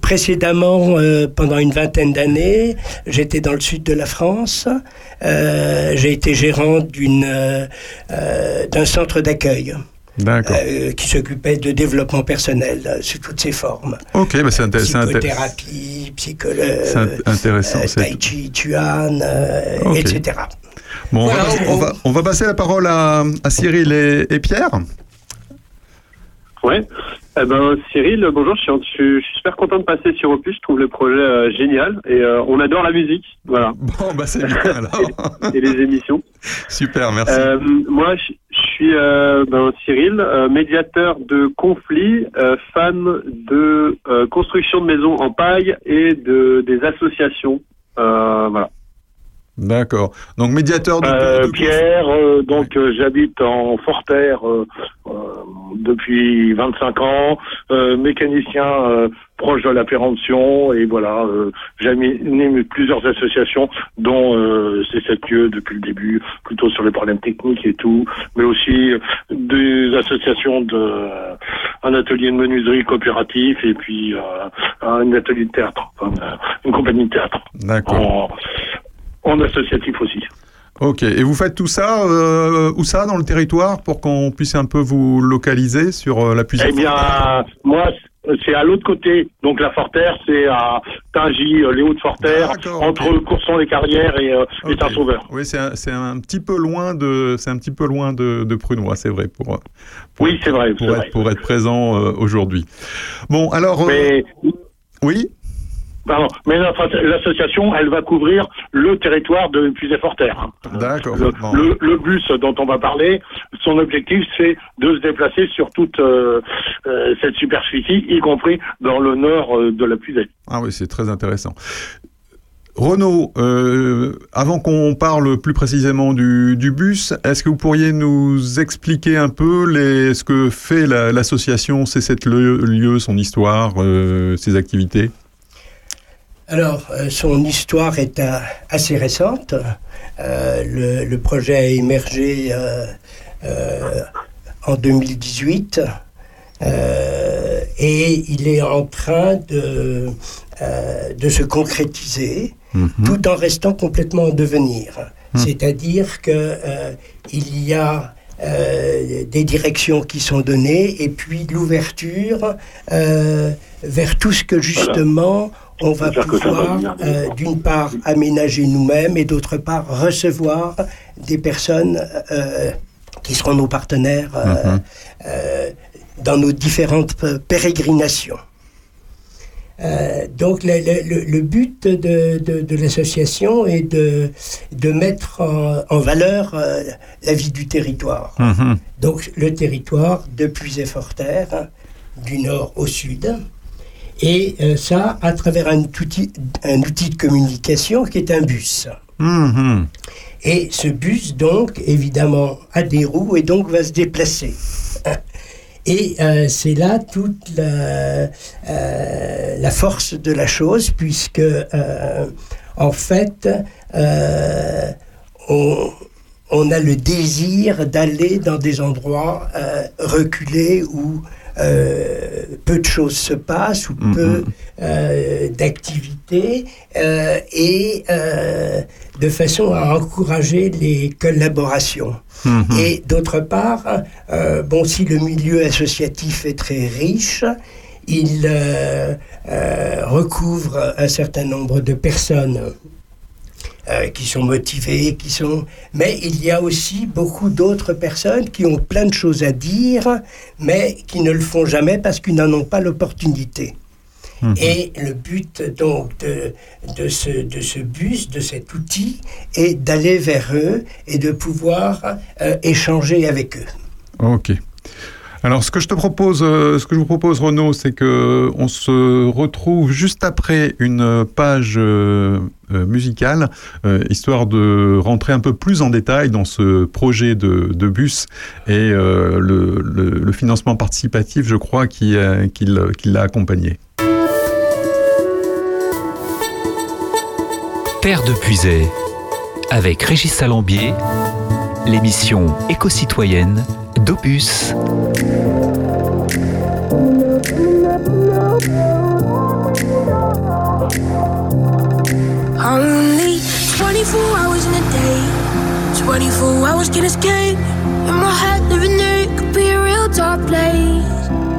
Précédemment, pendant une vingtaine d'années, j'étais dans le sud de la France. J'ai été gérant d'une d'un centre d'accueil. Euh, qui s'occupait de développement personnel euh, sous toutes ses formes. Ok, bah c'est inté- c'est inté- Psychothérapie, psychologue, intéressant. euh, tai chi, chuan, euh, Ok. etc. Bon, on va Voilà, passer- on- on, va, on va passer la parole à, à Cyril et, et Pierre. Ouais. Eh ben, Cyril, bonjour, je suis, je suis- super content de passer sur Opus, je trouve le projet euh, génial et euh, on adore la musique, voilà. Bon, bah c'est bien alors. et les émissions. Super, merci. Euh, moi, je, je suis euh, ben, Cyril, euh, médiateur de conflits, euh, fan de euh, construction de maisons en paille et de des associations. Euh, voilà. D'accord. Donc médiateur de. Euh, Pierre, euh, donc euh, j'habite en Forterre euh, euh, depuis 25 ans, euh, mécanicien euh, proche de la prévention et voilà, euh, j'ai animé plusieurs associations dont euh, C7UE depuis le début, plutôt sur les problèmes techniques et tout, mais aussi euh, des associations de euh, un atelier de menuiserie coopératif et puis euh, un atelier de théâtre, enfin, une compagnie de théâtre. D'accord. En, en associatif aussi. Ok. Et vous faites tout ça euh, où ça dans le territoire pour qu'on puisse un peu vous localiser sur euh, la puissance Eh bien, moi, c'est à l'autre côté. Donc la Forterre, c'est à Tingy, euh, les Hauts-de-Forterre, entre Courson-les-Carrières et, euh, et Saint-Sauveur. Oui, c'est un, un petit peu loin de, c'est un petit peu loin de, de Prunois, c'est vrai pour. pour Oui, c'est vrai. Pour c'est être, vrai. pour être présent aujourd'hui. Bon, alors. Mais, oui? Pardon, mais l'association, elle va couvrir le territoire de Puisay-Forterre. D'accord. Le, le- le bus dont on va parler, son objectif, c'est de se déplacer sur toute euh, euh, cette superficie, y compris dans le nord euh, de la Puisay. Ah oui, c'est très intéressant. Renaud, euh, avant qu'on parle plus précisément du, du bus, est-ce que vous pourriez nous expliquer un peu les, ce que fait la- l'association C7 lieu, lieu, son histoire, euh, ses activités? Alors, euh, son histoire est euh, assez récente. Euh, le, le projet a émergé euh, euh, en 2018 euh, et il est en train de, euh, de se concrétiser tout en restant complètement en devenir. C'est-à-dire que euh, il y a euh, des directions qui sont données et puis l'ouverture euh, vers tout ce que justement on va pouvoir euh, d'une part aménager nous-mêmes et d'autre part recevoir des personnes euh, qui seront nos partenaires euh, euh, dans nos différentes pérégrinations. Donc le, le- le- le but de, de- de l'association est de, de mettre en, en valeur la vie du territoire. Donc le territoire de Puisay-Forterre, hein, du nord au sud, et euh, ça à travers un outil, un outil de communication qui est un bus. Mhm. Et ce bus, donc, évidemment, a des roues et donc va se déplacer. Et euh, c'est là toute la, euh, la force de la chose, puisque, en fait, on, on a le désir d'aller dans des endroits reculés où euh, peu de choses se passent, ou peu euh, d'activités, euh, et de façon à encourager les collaborations. Mhm. Et d'autre part, bon, si le milieu associatif est très riche, il recouvre un certain nombre de personnes euh, qui sont motivées, qui sont. Mais il y a aussi beaucoup d'autres personnes qui ont plein de choses à dire, mais qui ne le font jamais parce qu'ils n'en ont pas l'opportunité. Mhm. Et le but donc de, de, ce, de ce bus, de cet outil, est d'aller vers eux et de pouvoir euh, échanger avec eux. Ok. Alors, ce que je te propose, euh, ce que je vous propose, Renaud, c'est que on se retrouve juste après une page euh, euh, musicale, histoire de rentrer un peu plus en détail dans ce projet de, bus et le, financement participatif, je crois, qui, l'a accompagné. Terre de Puisay, avec Régis Salambier, l'émission éco-citoyenne d'Opus. Only 24 hours in a day, 24 hours can escape. In my head, living there it could be a real dark place.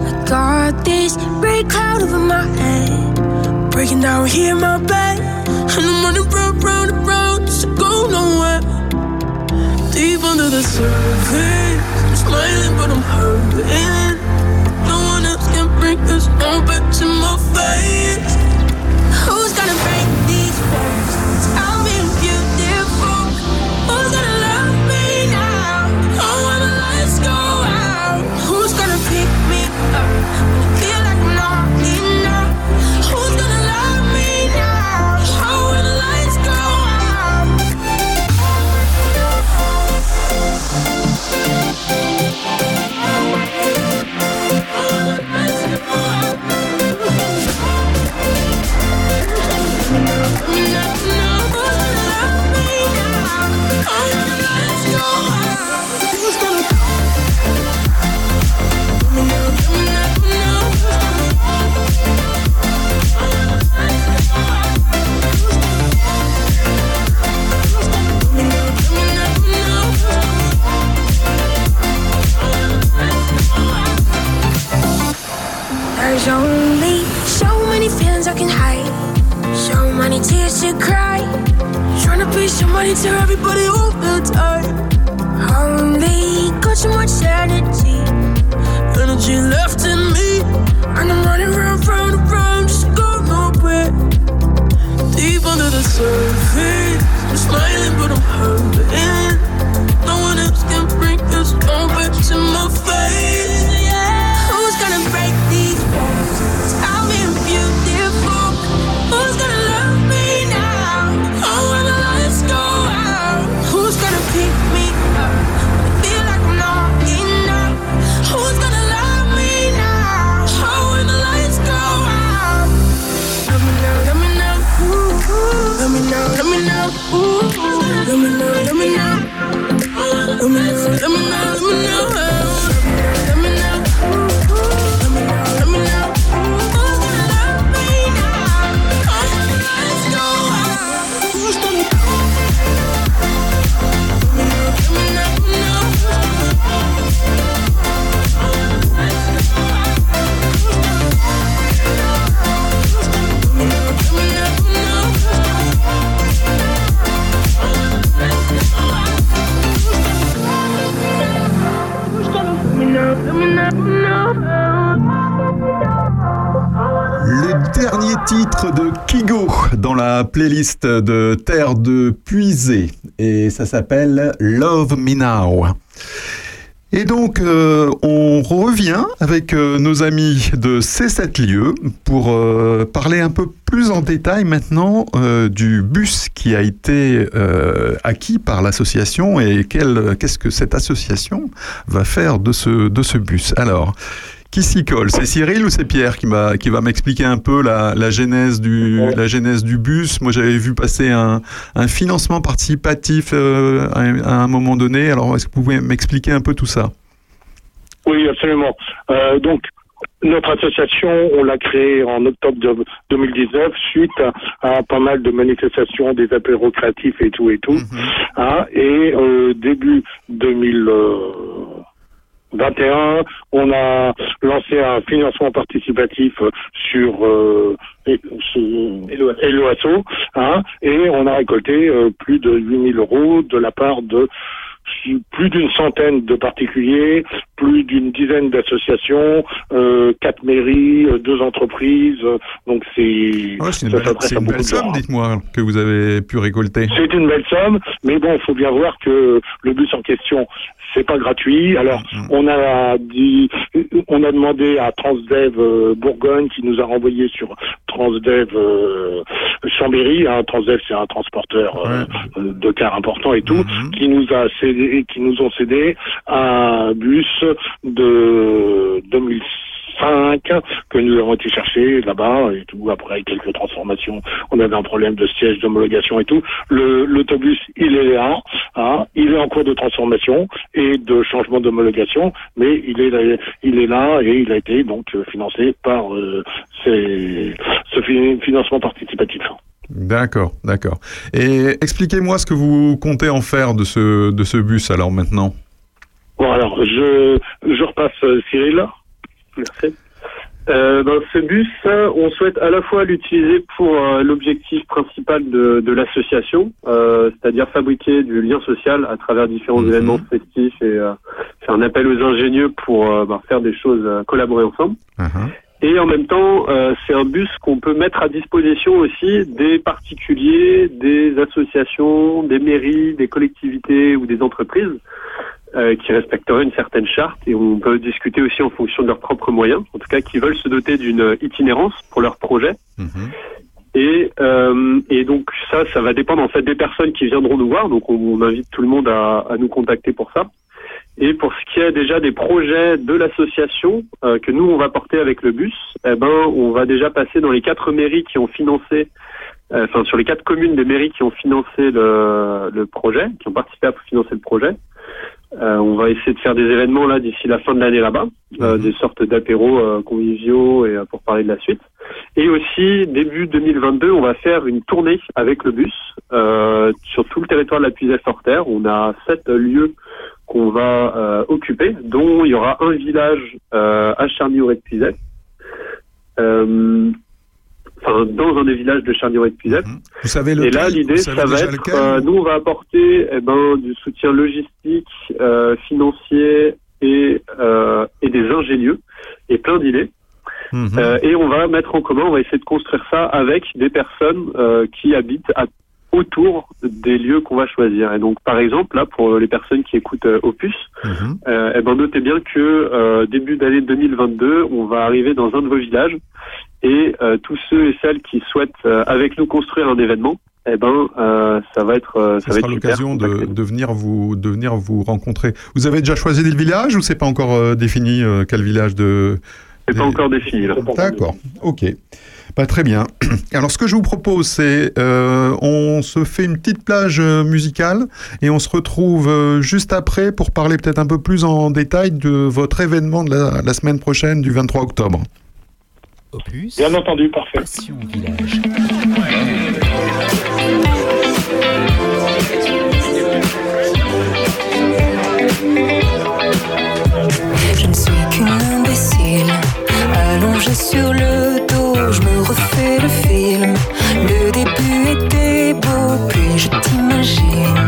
I got this red cloud over my head, breaking down here in my bed. And I'm running round, round, round, to go nowhere. Deep under the surface, I'm smiling, but I'm hurting. No one else can bring this moment to my face. Playlist de Terre de Puisée et ça s'appelle Love Me Now. Et donc, euh, on revient avec euh, nos amis de C7 lieux pour euh, parler un peu plus en détail maintenant du bus qui a été acquis par l'association et qu'est-ce que cette association va faire de ce, de ce bus. Alors, qui s'y colle? C'est Cyril ou c'est Pierre qui, qui va m'expliquer un peu la, la genèse du, la genèse du bus? Moi, j'avais vu passer un, un financement participatif euh, à, un- à un moment donné. Alors, est-ce que vous pouvez m'expliquer un peu tout ça? Oui, absolument. Euh, donc, notre association, on l'a créée en octobre de 2019 suite à, à pas mal de manifestations, des apéros créatifs et tout et tout. Hein, et euh, début 2021, on a lancé un financement participatif sur euh, et- Eloasso, hein, et on a récolté euh, plus de 8000 euros de la part de plus d'une centaine de particuliers, plus d'une dizaine d'associations, euh, quatre mairies, euh, deux entreprises. euh, Donc c'est Ouais, c'est une belle, une somme, dites-moi, que vous avez pu récolter. C'est une belle somme, mais bon, il faut bien voir que le bus en question, c'est pas gratuit. Alors, on a dit, on a demandé à Transdev euh, Bourgogne qui nous a renvoyé sur Transdev euh, Chambéry. Hein, Transdev, c'est un transporteur euh, de cars important et tout, qui nous a cédé, qui nous ont cédé un bus de 2005 que nous avons été chercher là-bas et tout. Après quelques transformations, on avait un problème de siège d'homologation et tout. L'autobus, il est là, hein, il est en cours de transformation et de changement d'homologation, mais il est là, il est là et il a été donc financé par euh, ce fi- financement participatif. D'accord, d'accord. Et expliquez-moi ce que vous comptez en faire de ce, de ce bus alors maintenant. Bon alors, je, je repasse euh, Cyril. Merci. Euh, ben, ce bus, on souhaite à la fois l'utiliser pour euh, l'objectif principal de, de l'association, euh, c'est-à-dire fabriquer du lien social à travers différents événements festifs et faire un appel aux ingénieux pour ben, faire des choses, collaborer ensemble. Et en même temps, c'est un bus qu'on peut mettre à disposition aussi des particuliers, des associations, des mairies, des collectivités ou des entreprises euh, qui respecteraient une certaine charte et on peut discuter aussi en fonction de leurs propres moyens, en tout cas qui veulent se doter d'une itinérance pour leur projet. Et, euh, et donc ça, ça va dépendre en fait des personnes qui viendront nous voir. Donc on, on invite tout le monde à, à nous contacter pour ça. Et pour ce qui est déjà des projets de l'association euh, que nous on va porter avec le bus, eh ben on va déjà passer dans les quatre mairies qui ont financé, euh, enfin sur les quatre communes des mairies qui ont financé le, le projet, qui ont participé à financer le projet. Euh, on va essayer de faire des événements là d'ici la fin de l'année là-bas, euh, des sortes d'apéros euh, conviviaux et euh, pour parler de la suite. Et aussi début 2022, on va faire une tournée avec le bus euh, sur tout le territoire de la puiselle forterre On a sept lieux qu'on va euh, occuper, dont il y aura un village euh, à Charnieret de Puiselle. Enfin, dans un des villages de Charnieret de Puiselle. Vous savez Et là, l'idée, ça va être, euh, nous, on va apporter eh ben, du soutien logistique, euh, financier et, euh, et des ingénieux et plein d'idées. Mhm. Euh, et on va mettre en commun, on va essayer de construire ça avec des personnes euh, qui habitent à- autour des lieux qu'on va choisir. Et donc, par exemple, là, pour les personnes qui écoutent euh, Opus, euh, eh ben, notez bien que euh, début d'année 2022, on va arriver dans un de vos villages et euh, tous ceux et celles qui souhaitent euh, avec nous construire un événement, eh ben, euh, ça va être, euh, ça Ce va sera l'occasion de, de venir vous, de venir vous rencontrer. Vous avez déjà choisi le village ou c'est pas encore euh, défini quel village de... C'est pas encore défini. D'accord, ok. Bah, très bien. Alors ce que je vous propose, c'est on se fait une petite plage musicale et on se retrouve juste après pour parler peut-être un peu plus en détail de votre événement de la, la semaine prochaine du 23 octobre. Opus. Bien entendu, parfait. Village. Je ne suis qu'une imbécile, allongée sur le dos, je me refais le film. Le début était beau, puis je t'imagine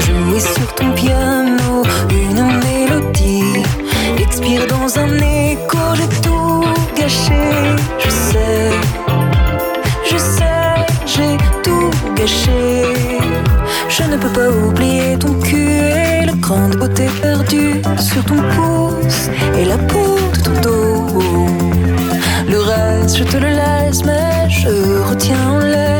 jouer sur ton piano Je ne peux pas oublier ton cul et le cran de beauté perdu sur ton pouce et la peau de ton dos. Le reste, je te le laisse, mais je retiens en laisse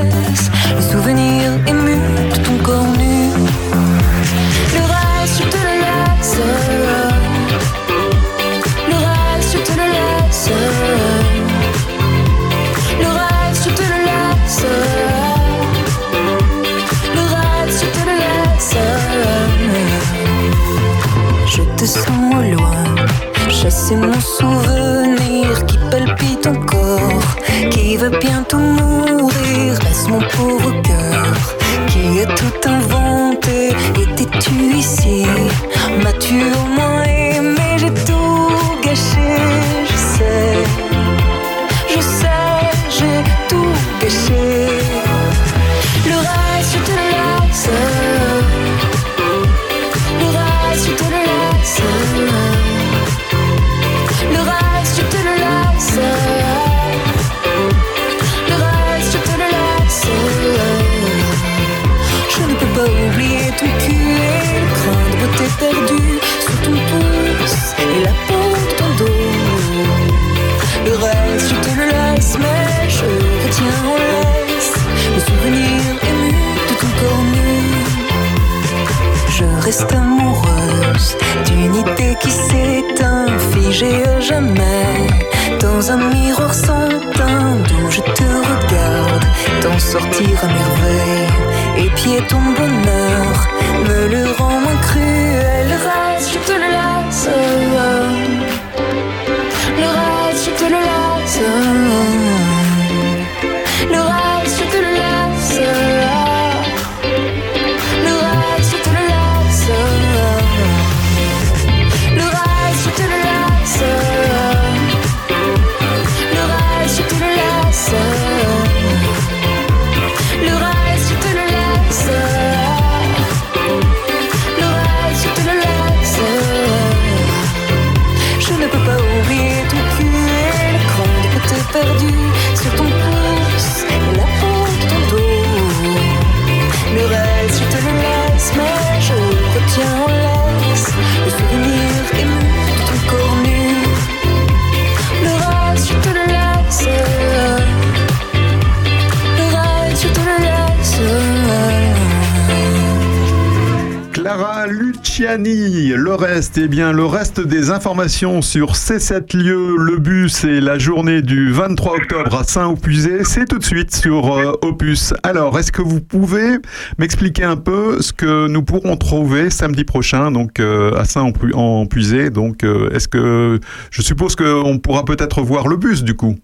des informations sur ces sept lieux, le bus et la journée du 23 octobre à Saint-Opusé, c'est tout de suite sur euh, Opus. Alors, est-ce que vous pouvez m'expliquer un peu ce que nous pourrons trouver samedi prochain, donc euh, à Saint-Opusé Donc, euh, est-ce que je suppose qu'on pourra peut-être voir le bus du coup.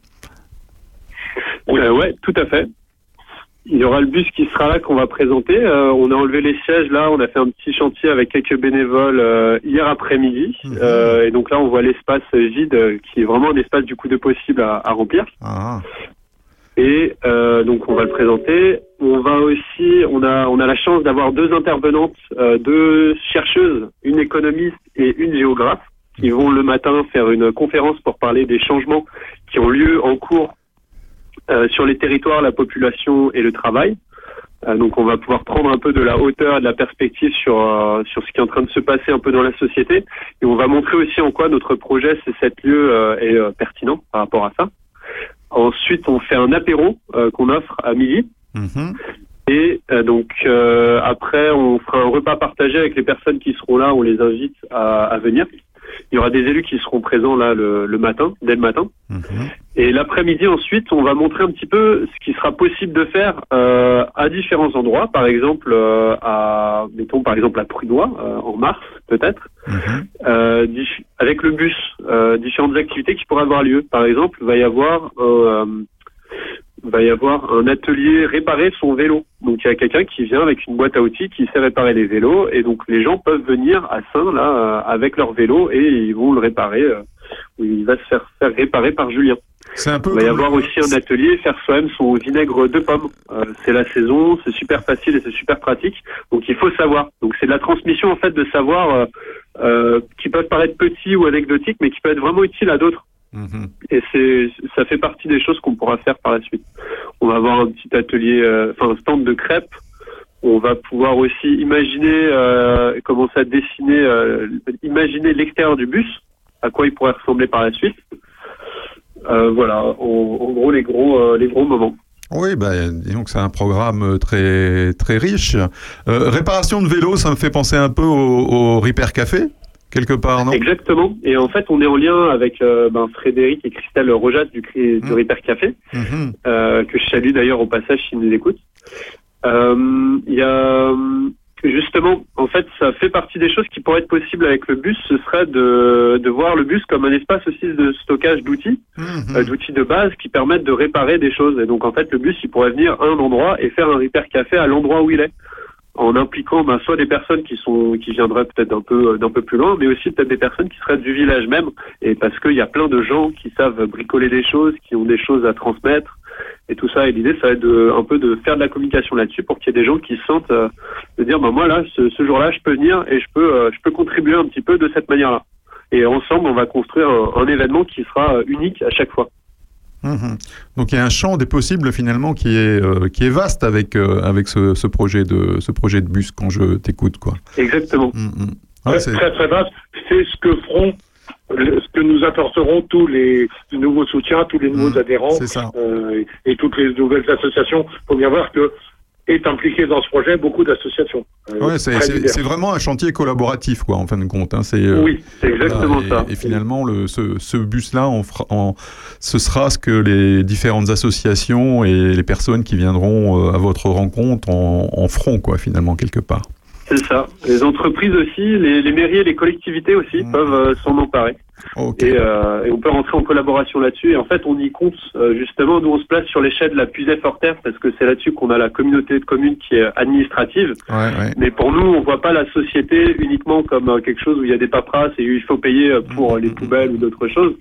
Ouais, tout à fait. Aura le bus qui sera là qu'on va présenter. Euh, on a enlevé les sièges là, on a fait un petit chantier avec quelques bénévoles euh, hier après-midi. Euh, et donc là, on voit l'espace vide qui est vraiment un espace du coup de possible à, à remplir. Et euh, donc on va le présenter. On va aussi, on a, on a la chance d'avoir deux intervenantes, deux chercheuses, une économiste et une géographe, qui vont le matin faire une conférence pour parler des changements qui ont lieu en cours sur les territoires, la population et le travail. Euh, donc on va pouvoir prendre un peu de la hauteur et de la perspective sur euh, sur ce qui est en train de se passer un peu dans la société et on va montrer aussi en quoi notre projet c'est cet lieu euh, est euh, pertinent par rapport à ça. Ensuite on fait un apéro euh, qu'on offre à midi et euh, donc euh, après on fera un repas partagé avec les personnes qui seront là, on les invite à, à venir. Il y aura des élus qui seront présents là le, le matin, dès le matin. Et l'après-midi ensuite, on va montrer un petit peu ce qui sera possible de faire euh, à différents endroits. Par exemple, euh, à mettons par exemple à Prunois euh, en mars peut-être, dif- avec le bus, différentes activités qui pourraient avoir lieu. Par exemple, il va y avoir va y avoir un atelier réparer son vélo. Donc il y a quelqu'un qui vient avec une boîte à outils qui sait réparer les vélos et donc les gens peuvent venir à Saint là euh, avec leur vélo et ils vont le réparer. euh, où il va se faire, faire réparer par Julien. C'est un peu Il va y avoir aussi un atelier faire soi-même son vinaigre de pomme. Euh, c'est la saison, c'est super facile et c'est super pratique. Donc il faut savoir. Donc c'est de la transmission en fait de savoir euh, euh, qui peuvent paraître petits ou anecdotiques, mais qui peuvent être vraiment utiles à d'autres. Et c'est, ça fait partie des choses qu'on pourra faire par la suite. On va avoir un petit atelier, euh, enfin un stand de crêpes. On va pouvoir aussi imaginer, euh, commencer à dessiner, euh, imaginer l'extérieur du bus, à quoi il pourrait ressembler par la suite. Voilà, en, en gros les gros, les gros moments. Oui, bah, disons que c'est un programme très, très riche. Réparation de vélo, ça me fait penser un peu au, au Repair Café, quelque part, non? Exactement. Et en fait, on est en lien avec euh, ben, Frédéric et Christelle Rojat du, du Repair Café, Mhm. euh, que je salue d'ailleurs au passage s'ils nous écoutent. Euh, Il y a justement, en fait, ça fait partie des choses qui pourraient être possibles avec le bus. Ce serait de, de voir le bus comme un espace aussi de stockage d'outils, euh, d'outils de base qui permettent de réparer des choses. Et donc, en fait, le bus, il pourrait venir à un endroit et faire un repair café à l'endroit où il est en impliquant ben, soit des personnes qui sont qui viendraient peut-être d'un peu d'un peu plus loin, mais aussi peut-être des personnes qui seraient du village même, et parce qu'il y a plein de gens qui savent bricoler des choses, qui ont des choses à transmettre, et tout ça. Et l'idée, ça va être de, un peu de faire de la communication là-dessus pour qu'il y ait des gens qui se sentent euh, de dire, ben moi là, ce, ce jour-là, je peux venir et je peux euh, je peux contribuer un petit peu de cette manière-là. Et ensemble, on va construire un, un événement qui sera euh, unique à chaque fois. Mhm. Donc il y a un champ des possibles finalement qui est, euh, qui est vaste avec, euh, avec ce, ce projet de, ce projet de bus quand je t'écoute. quoi. Exactement. Ouais, c'est- très très vaste. C'est ce que feront, le- ce que nous apporteront tous les nouveaux soutiens, tous les nouveaux adhérents c'est ça. euh, et, et toutes les nouvelles associations. Il faut bien voir que est impliqué dans ce projet beaucoup d'associations. euh, Ouais, c'est- vraiment un chantier collaboratif, quoi, en fin de compte. hein. Euh, Oui, c'est exactement et- ça. Et finalement, le, ce, ce bus-là, ce sera ce que les différentes associations et les personnes qui viendront euh, à votre rencontre en, en feront, quoi, finalement, quelque part. C'est ça. Les entreprises aussi, les, les mairies et les collectivités aussi peuvent euh, s'en emparer. Et, euh, et on peut rentrer en collaboration là-dessus. Et en fait, on y compte euh, justement. Nous, on se place sur l'échelle de la Puisaye-Forterre parce que c'est là-dessus qu'on a la communauté de communes qui est administrative. Mais pour nous, on voit pas la société uniquement comme euh, quelque chose où il y a des paperasses et où il faut payer euh, pour les poubelles ou d'autres choses.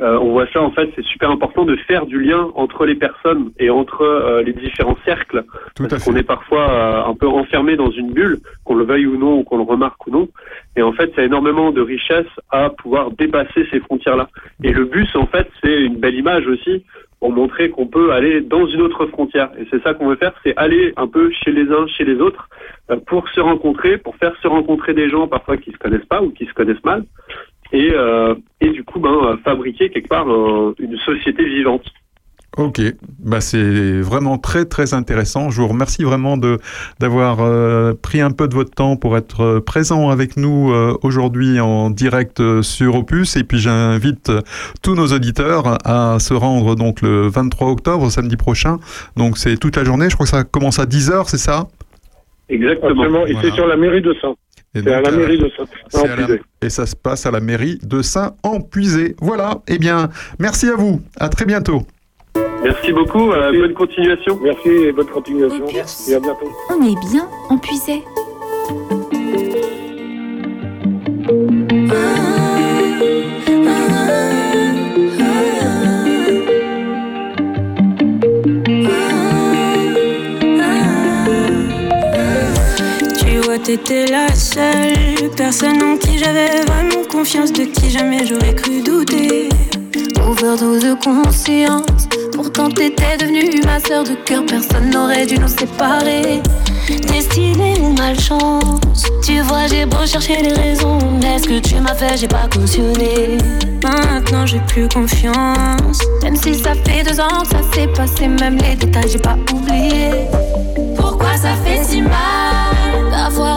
Euh, on voit ça en fait, c'est super important de faire du lien entre les personnes et entre euh, les différents cercles, parce qu'on est parfois euh, un peu enfermé dans une bulle, qu'on le veuille ou non, ou qu'on le remarque ou non. Et en fait, a énormément de richesse à pouvoir dépasser ces frontières-là. Et le bus, en fait, c'est une belle image aussi pour montrer qu'on peut aller dans une autre frontière. Et c'est ça qu'on veut faire, c'est aller un peu chez les uns, chez les autres, euh, pour se rencontrer, pour faire se rencontrer des gens parfois qui se connaissent pas ou qui se connaissent mal, et, euh, et du coup, ben, fabriquer quelque part une société vivante. Ok, bah c'est vraiment très très intéressant. Je vous remercie vraiment de d'avoir euh, pris un peu de votre temps pour être euh, présent avec nous euh, aujourd'hui en direct sur Opus. Et puis j'invite tous nos auditeurs à se rendre donc le 23 octobre, samedi prochain. Donc c'est toute la journée. Je crois que ça commence à 10h, c'est ça? Exactement. Absolument. Et Voilà. c'est sur la mairie de Saint. Et C'est à la euh, mairie de Saint. La-. Et ça se passe à la mairie de Saint-Empuisé. Voilà. Eh bien, merci à vous. À très bientôt. Merci beaucoup, euh, bonne continuation. Merci et bonne continuation. Et à bientôt. On est bien empuisé. T'étais la seule personne en qui j'avais vraiment confiance, de qui jamais j'aurais cru douter. Overdose de conscience. Pourtant t'étais devenue ma sœur de cœur, personne n'aurait dû nous séparer. Destinée ou malchance, tu vois j'ai beau chercher les raisons, mais ce que tu m'as fait? J'ai pas cautionné. Maintenant j'ai plus confiance. Même si ça fait deux ans que ça s'est passé, même les détails j'ai pas oublié. Pourquoi ça fait si mal?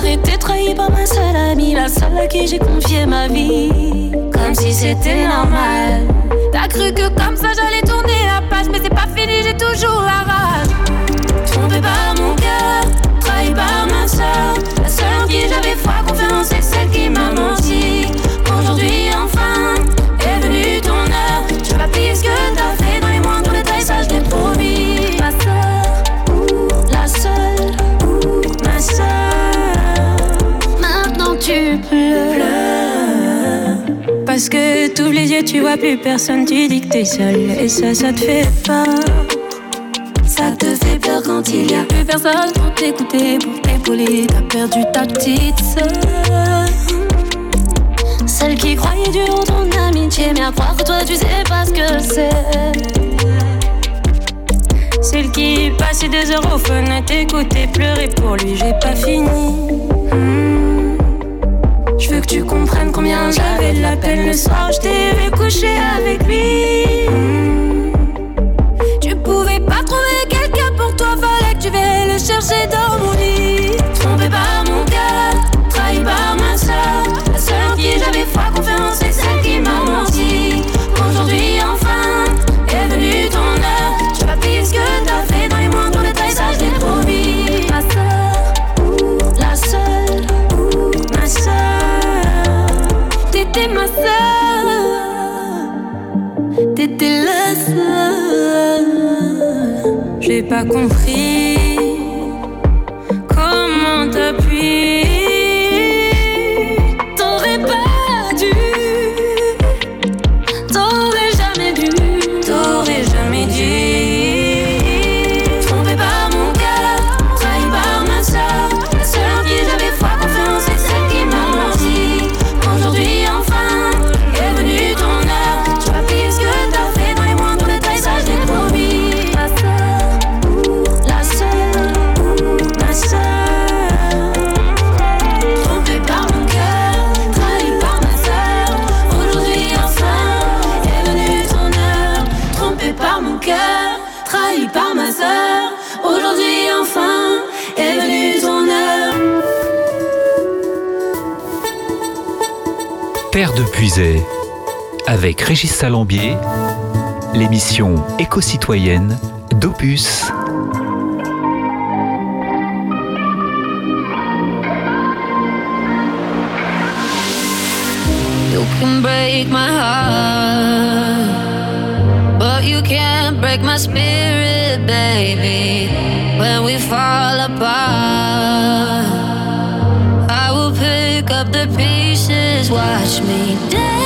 D'avoir été trahi par ma seule amie, la seule à qui j'ai confié ma vie, comme si c'était normal. T'as cru que comme ça j'allais tourner la page, mais c'est pas fini, j'ai toujours la rage. Trompé par mon cœur, trahi par ma soeur, la seule en qui j'avais foi, t'ouvres les yeux, tu vois plus personne, tu dis que t'es seule. Et ça, ça te fait peur. Ça te fait peur quand il y a plus personne pour t'écouter, pour t'épauler. T'as perdu ta petite sœur. Celle qui croyait dur en ton amitié, mais à croire que toi tu sais pas ce que c'est. Celle qui passait des heures au fun à t'écouter pleurer pour lui, j'ai pas fini. Je veux que tu comprennes combien j'avais de la peine le soir. Je t'ai vu avec lui. Tu pouvais pas trouver quelqu'un pour toi, fallait que tu viennes le chercher dans mon pas compris Terre de Puisay, avec Régis Salambier, l'émission éco-citoyenne d'Opus. You can break my heart, but you can't break my spirit, baby. When we fall apart, Watch me dancing,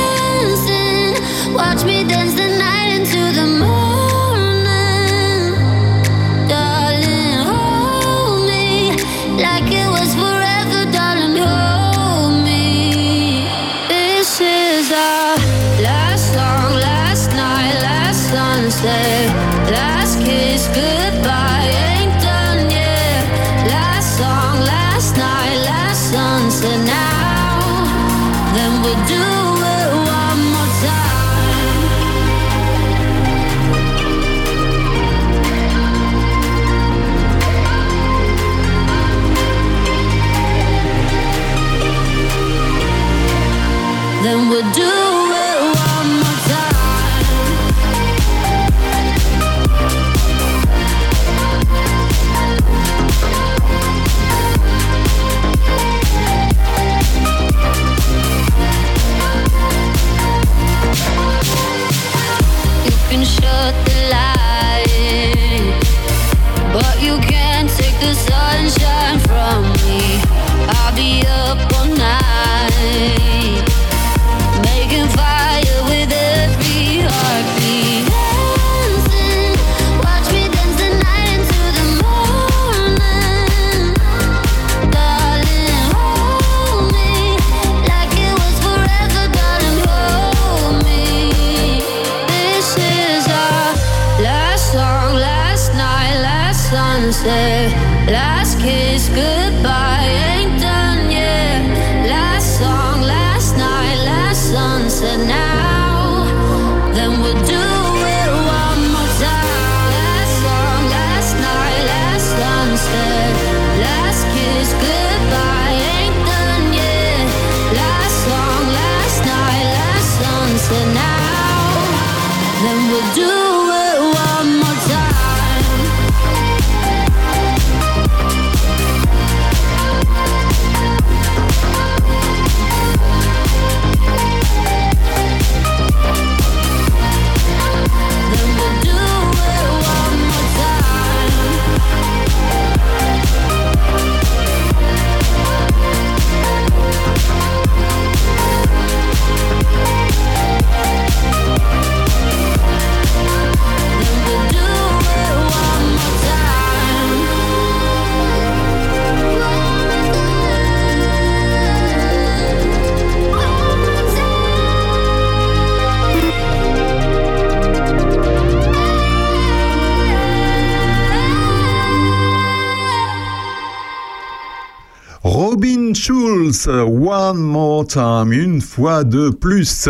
Robin Schulz, One More Time, une fois de plus.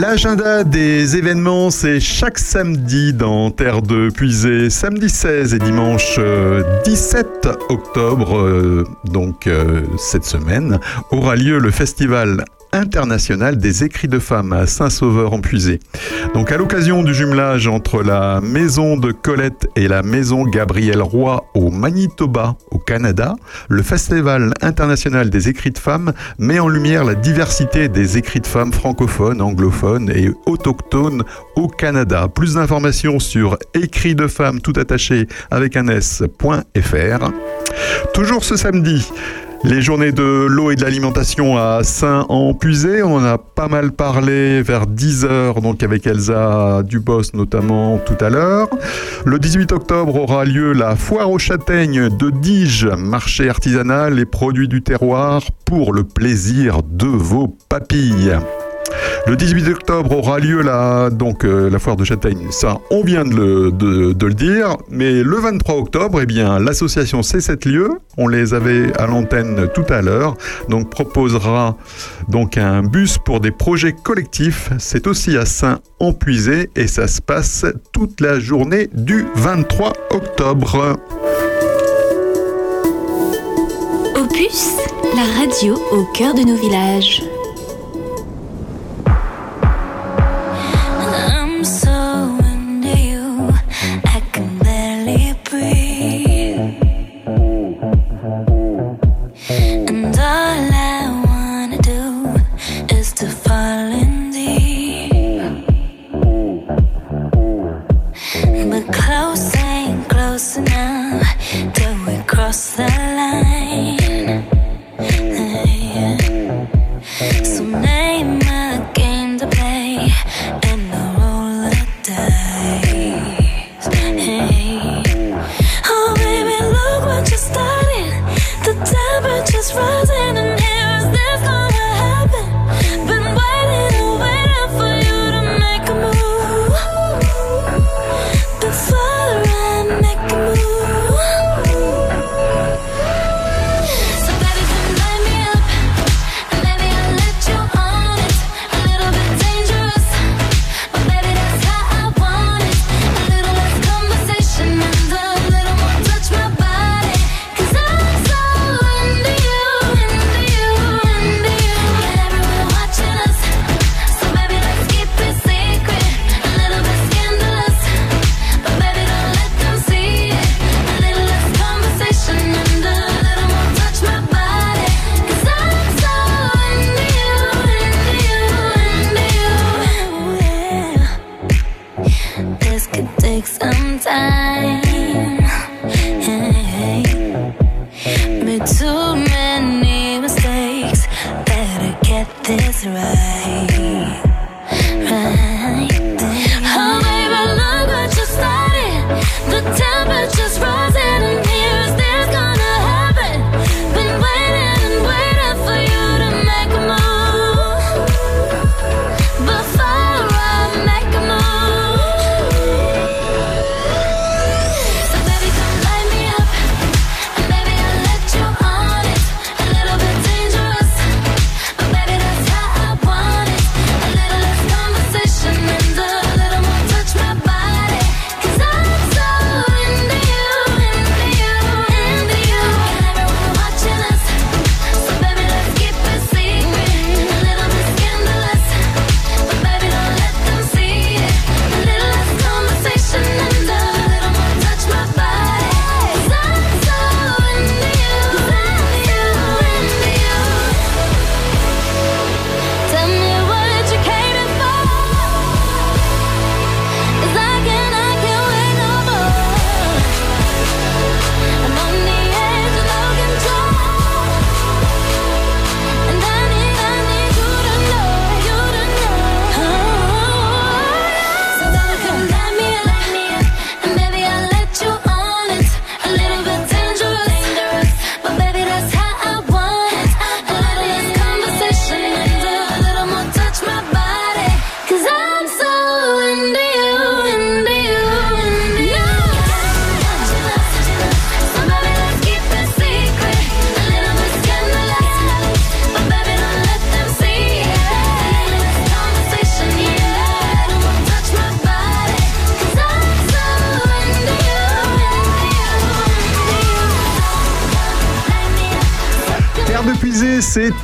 L'agenda des événements, c'est chaque samedi dans Terre de Puisée, samedi 16 et dimanche euh, 17 octobre, euh, donc euh, cette semaine, aura lieu le festival international des écrits de femmes à Saint-Sauveur-en-Puisée. Donc à l'occasion du jumelage entre la maison de Colette et la maison Gabriel Roy au Manitoba, au Canada, le Festival international des écrits de femmes met en lumière la diversité des écrits de femmes francophones, anglophones et autochtones au Canada. Plus d'informations sur écrits de femmes tout attaché avec un s.fr. Toujours ce samedi, les journées de l'eau et de l'alimentation à Saint-en-Puisé, on en a pas mal parlé vers 10h, donc avec Elsa Dubos notamment tout à l'heure. Le 18 octobre aura lieu la foire aux châtaignes de Dige, marché artisanal et produits du terroir pour le plaisir de vos papilles. Le 18 octobre aura lieu la, donc, euh, la foire de Châtaigne, ça on vient de le, dire, mais le 23 octobre, eh bien, l'association C7 Lieux, on les avait à l'antenne tout à l'heure, donc proposera donc un bus pour des projets collectifs, c'est aussi à Saint-Empuisé et ça se passe toute la journée du 23 octobre. Opus, la radio au cœur de nos villages.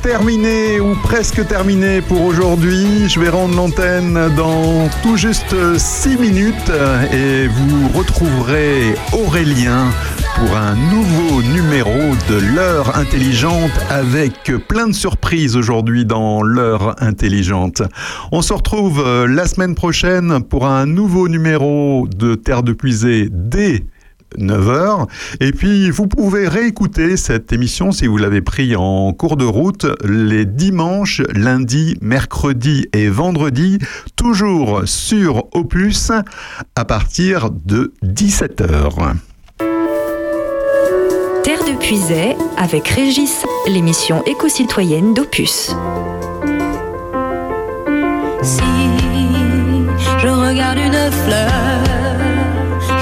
terminé ou presque terminé pour aujourd'hui. Je vais rendre l'antenne dans tout juste 6 minutes et vous retrouverez Aurélien pour un nouveau numéro de l'heure intelligente avec plein de surprises aujourd'hui dans l'heure intelligente. On se retrouve euh, la semaine prochaine pour un nouveau numéro de Terre de Puisée dès 9h. Et puis, vous pouvez réécouter cette émission si vous l'avez pris en cours de route les dimanches, lundis, mercredis et vendredis, toujours sur Opus à partir de 17h. Terre de Puisay avec Régis, l'émission éco-citoyenne d'Opus. Si je regarde une fleur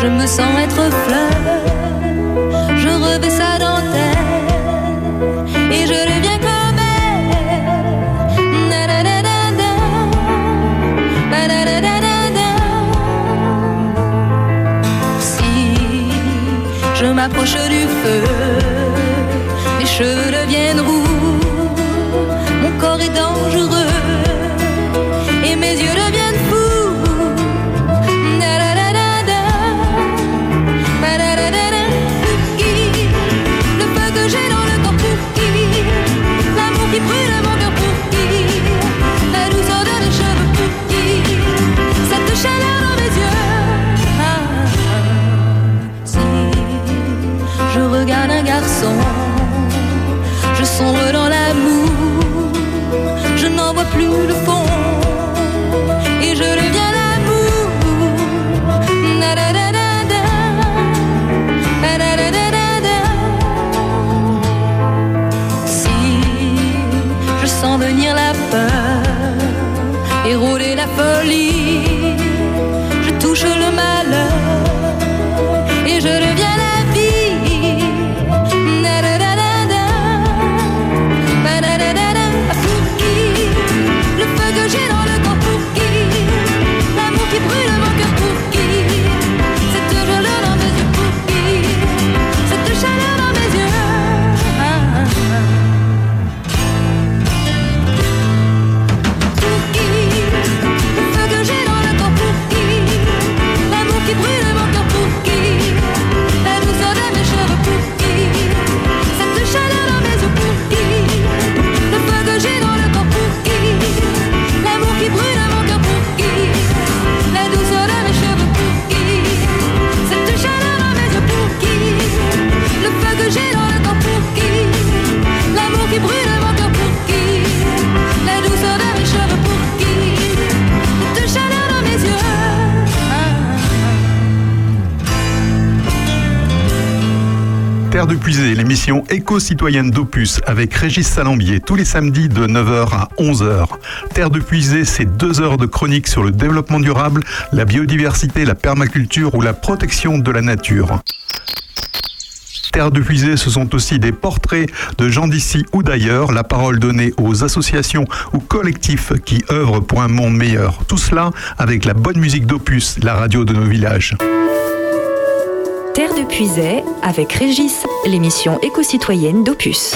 je me sens être fleur, je revais sa dentelle et je reviens comme elle. Si je m'approche du feu, mes cheveux deviennent roux. plus le fond et je reviens l'amour. Na. Si je sens venir la peur et rouler la folie, je touche le malheur. Terre de Puisée, l'émission éco-citoyenne d'Opus avec Régis Salambier tous les samedis de 9h à 11h. Terre de Puisée, c'est deux heures de chronique sur le développement durable, la biodiversité, la permaculture ou la protection de la nature. Terre de Puisée, ce sont aussi des portraits de gens d'ici ou d'ailleurs, la parole donnée aux associations ou collectifs qui œuvrent pour un monde meilleur. Tout cela avec la bonne musique d'Opus, la radio de nos villages. Terre de Puisay avec Régis, l'émission éco-citoyenne d'Opus.